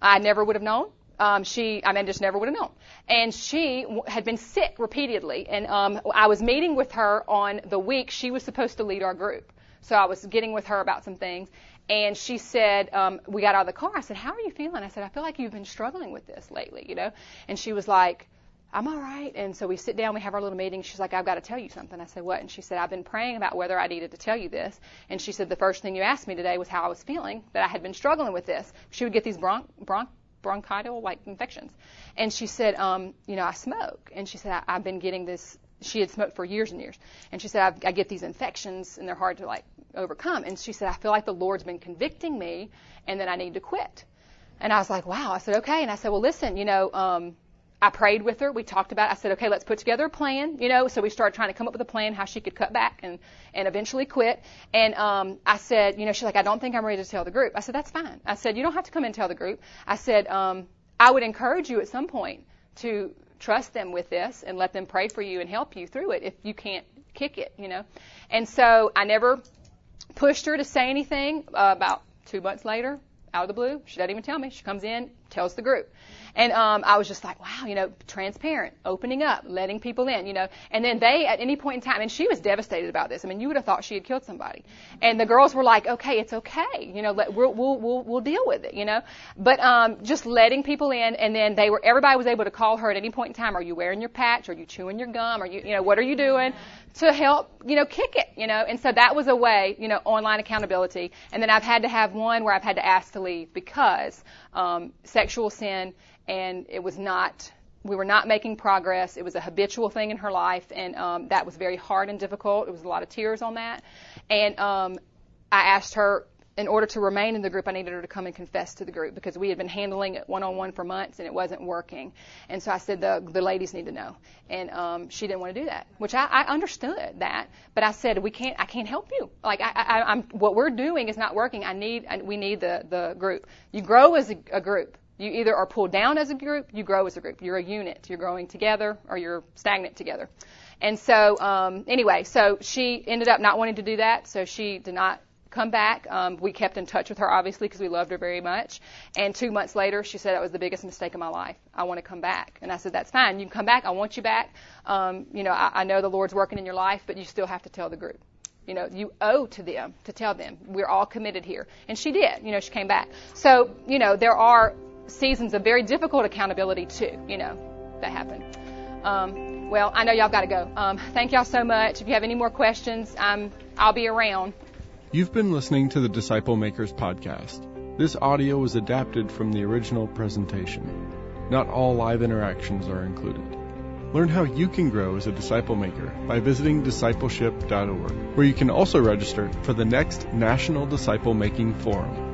I never would have known um, she, I mean, just never would have known. And she w- had been sick repeatedly. And um, I was meeting with her on the week she was supposed to lead our group. So I was getting with her about some things. And she said, um, we got out of the car. I said, how are you feeling? I said, I feel like you've been struggling with this lately, you know? And she was like, I'm all right. And so we sit down, we have our little meeting. She's like, I've got to tell you something. I said, what? And she said, I've been praying about whether I needed to tell you this. And she said, the first thing you asked me today was how I was feeling, that I had been struggling with this. She would get these bronch, bronch, bronchital like infections. And she said, um, you know, I smoke. And she said, I, I've been getting this. She had smoked for years and years. And she said, I've, I get these infections and they're hard to like overcome. And she said, I feel like the Lord's been convicting me and that I need to quit. And I was like, wow. I said, okay. And I said, well, listen, you know, um, I prayed with her. We talked about. It. I said, okay, let's put together a plan. You know, so we started trying to come up with a plan how she could cut back and and eventually quit. And um, I said, you know, she's like, I don't think I'm ready to tell the group. I said, that's fine. I said, you don't have to come and tell the group. I said, um, I would encourage you at some point to trust them with this and let them pray for you and help you through it if you can't kick it, you know. And so I never pushed her to say anything. Uh, about two months later, out of the blue, she doesn't even tell me. She comes in, tells the group. And um, I was just like, wow, you know, transparent, opening up, letting people in, you know. And then they, at any point in time, and she was devastated about this. I mean, you would have thought she had killed somebody. And the girls were like, okay, it's okay, you know, let, we'll, we'll, we'll, we'll deal with it, you know. But um, just letting people in, and then they were, everybody was able to call her at any point in time. Are you wearing your patch? Are you chewing your gum? Are you, you know, what are you doing? to help, you know, kick it, you know. And so that was a way, you know, online accountability. And then I've had to have one where I've had to ask to leave because um, sexual sin and it was not we were not making progress. It was a habitual thing in her life, and um, that was very hard and difficult. It was a lot of tears on that. And um, I asked her, in order to remain in the group, I needed her to come and confess to the group because we had been handling it one on one for months and it wasn't working. And so I said, the, the ladies need to know. And um, she didn't want to do that, which I, I understood that. But I said, we can't, I can't help you. Like, I, I, I'm, what we're doing is not working. I need, we need the, the group. You grow as a, a group. You either are pulled down as a group, you grow as a group. You're a unit. You're growing together or you're stagnant together. And so, um, anyway, so she ended up not wanting to do that, so she did not come back. Um, we kept in touch with her, obviously, because we loved her very much. And two months later, she said that was the biggest mistake of my life. I want to come back. And I said, that's fine. You can come back. I want you back. Um, you know, I, I know the Lord's working in your life, but you still have to tell the group. You know, you owe to them to tell them we're all committed here. And she did. You know, she came back. So, you know, there are seasons of very difficult accountability too, you know, that happened. Um, well, I know y'all got to go. Um, thank y'all so much. If you have any more questions, um, I'll be around. You've been listening to the Disciple Makers podcast. This audio was adapted from the original presentation. Not all live interactions are included. Learn how you can grow as a disciple maker by visiting discipleship.org, where you can also register for the next National Disciple Making Forum.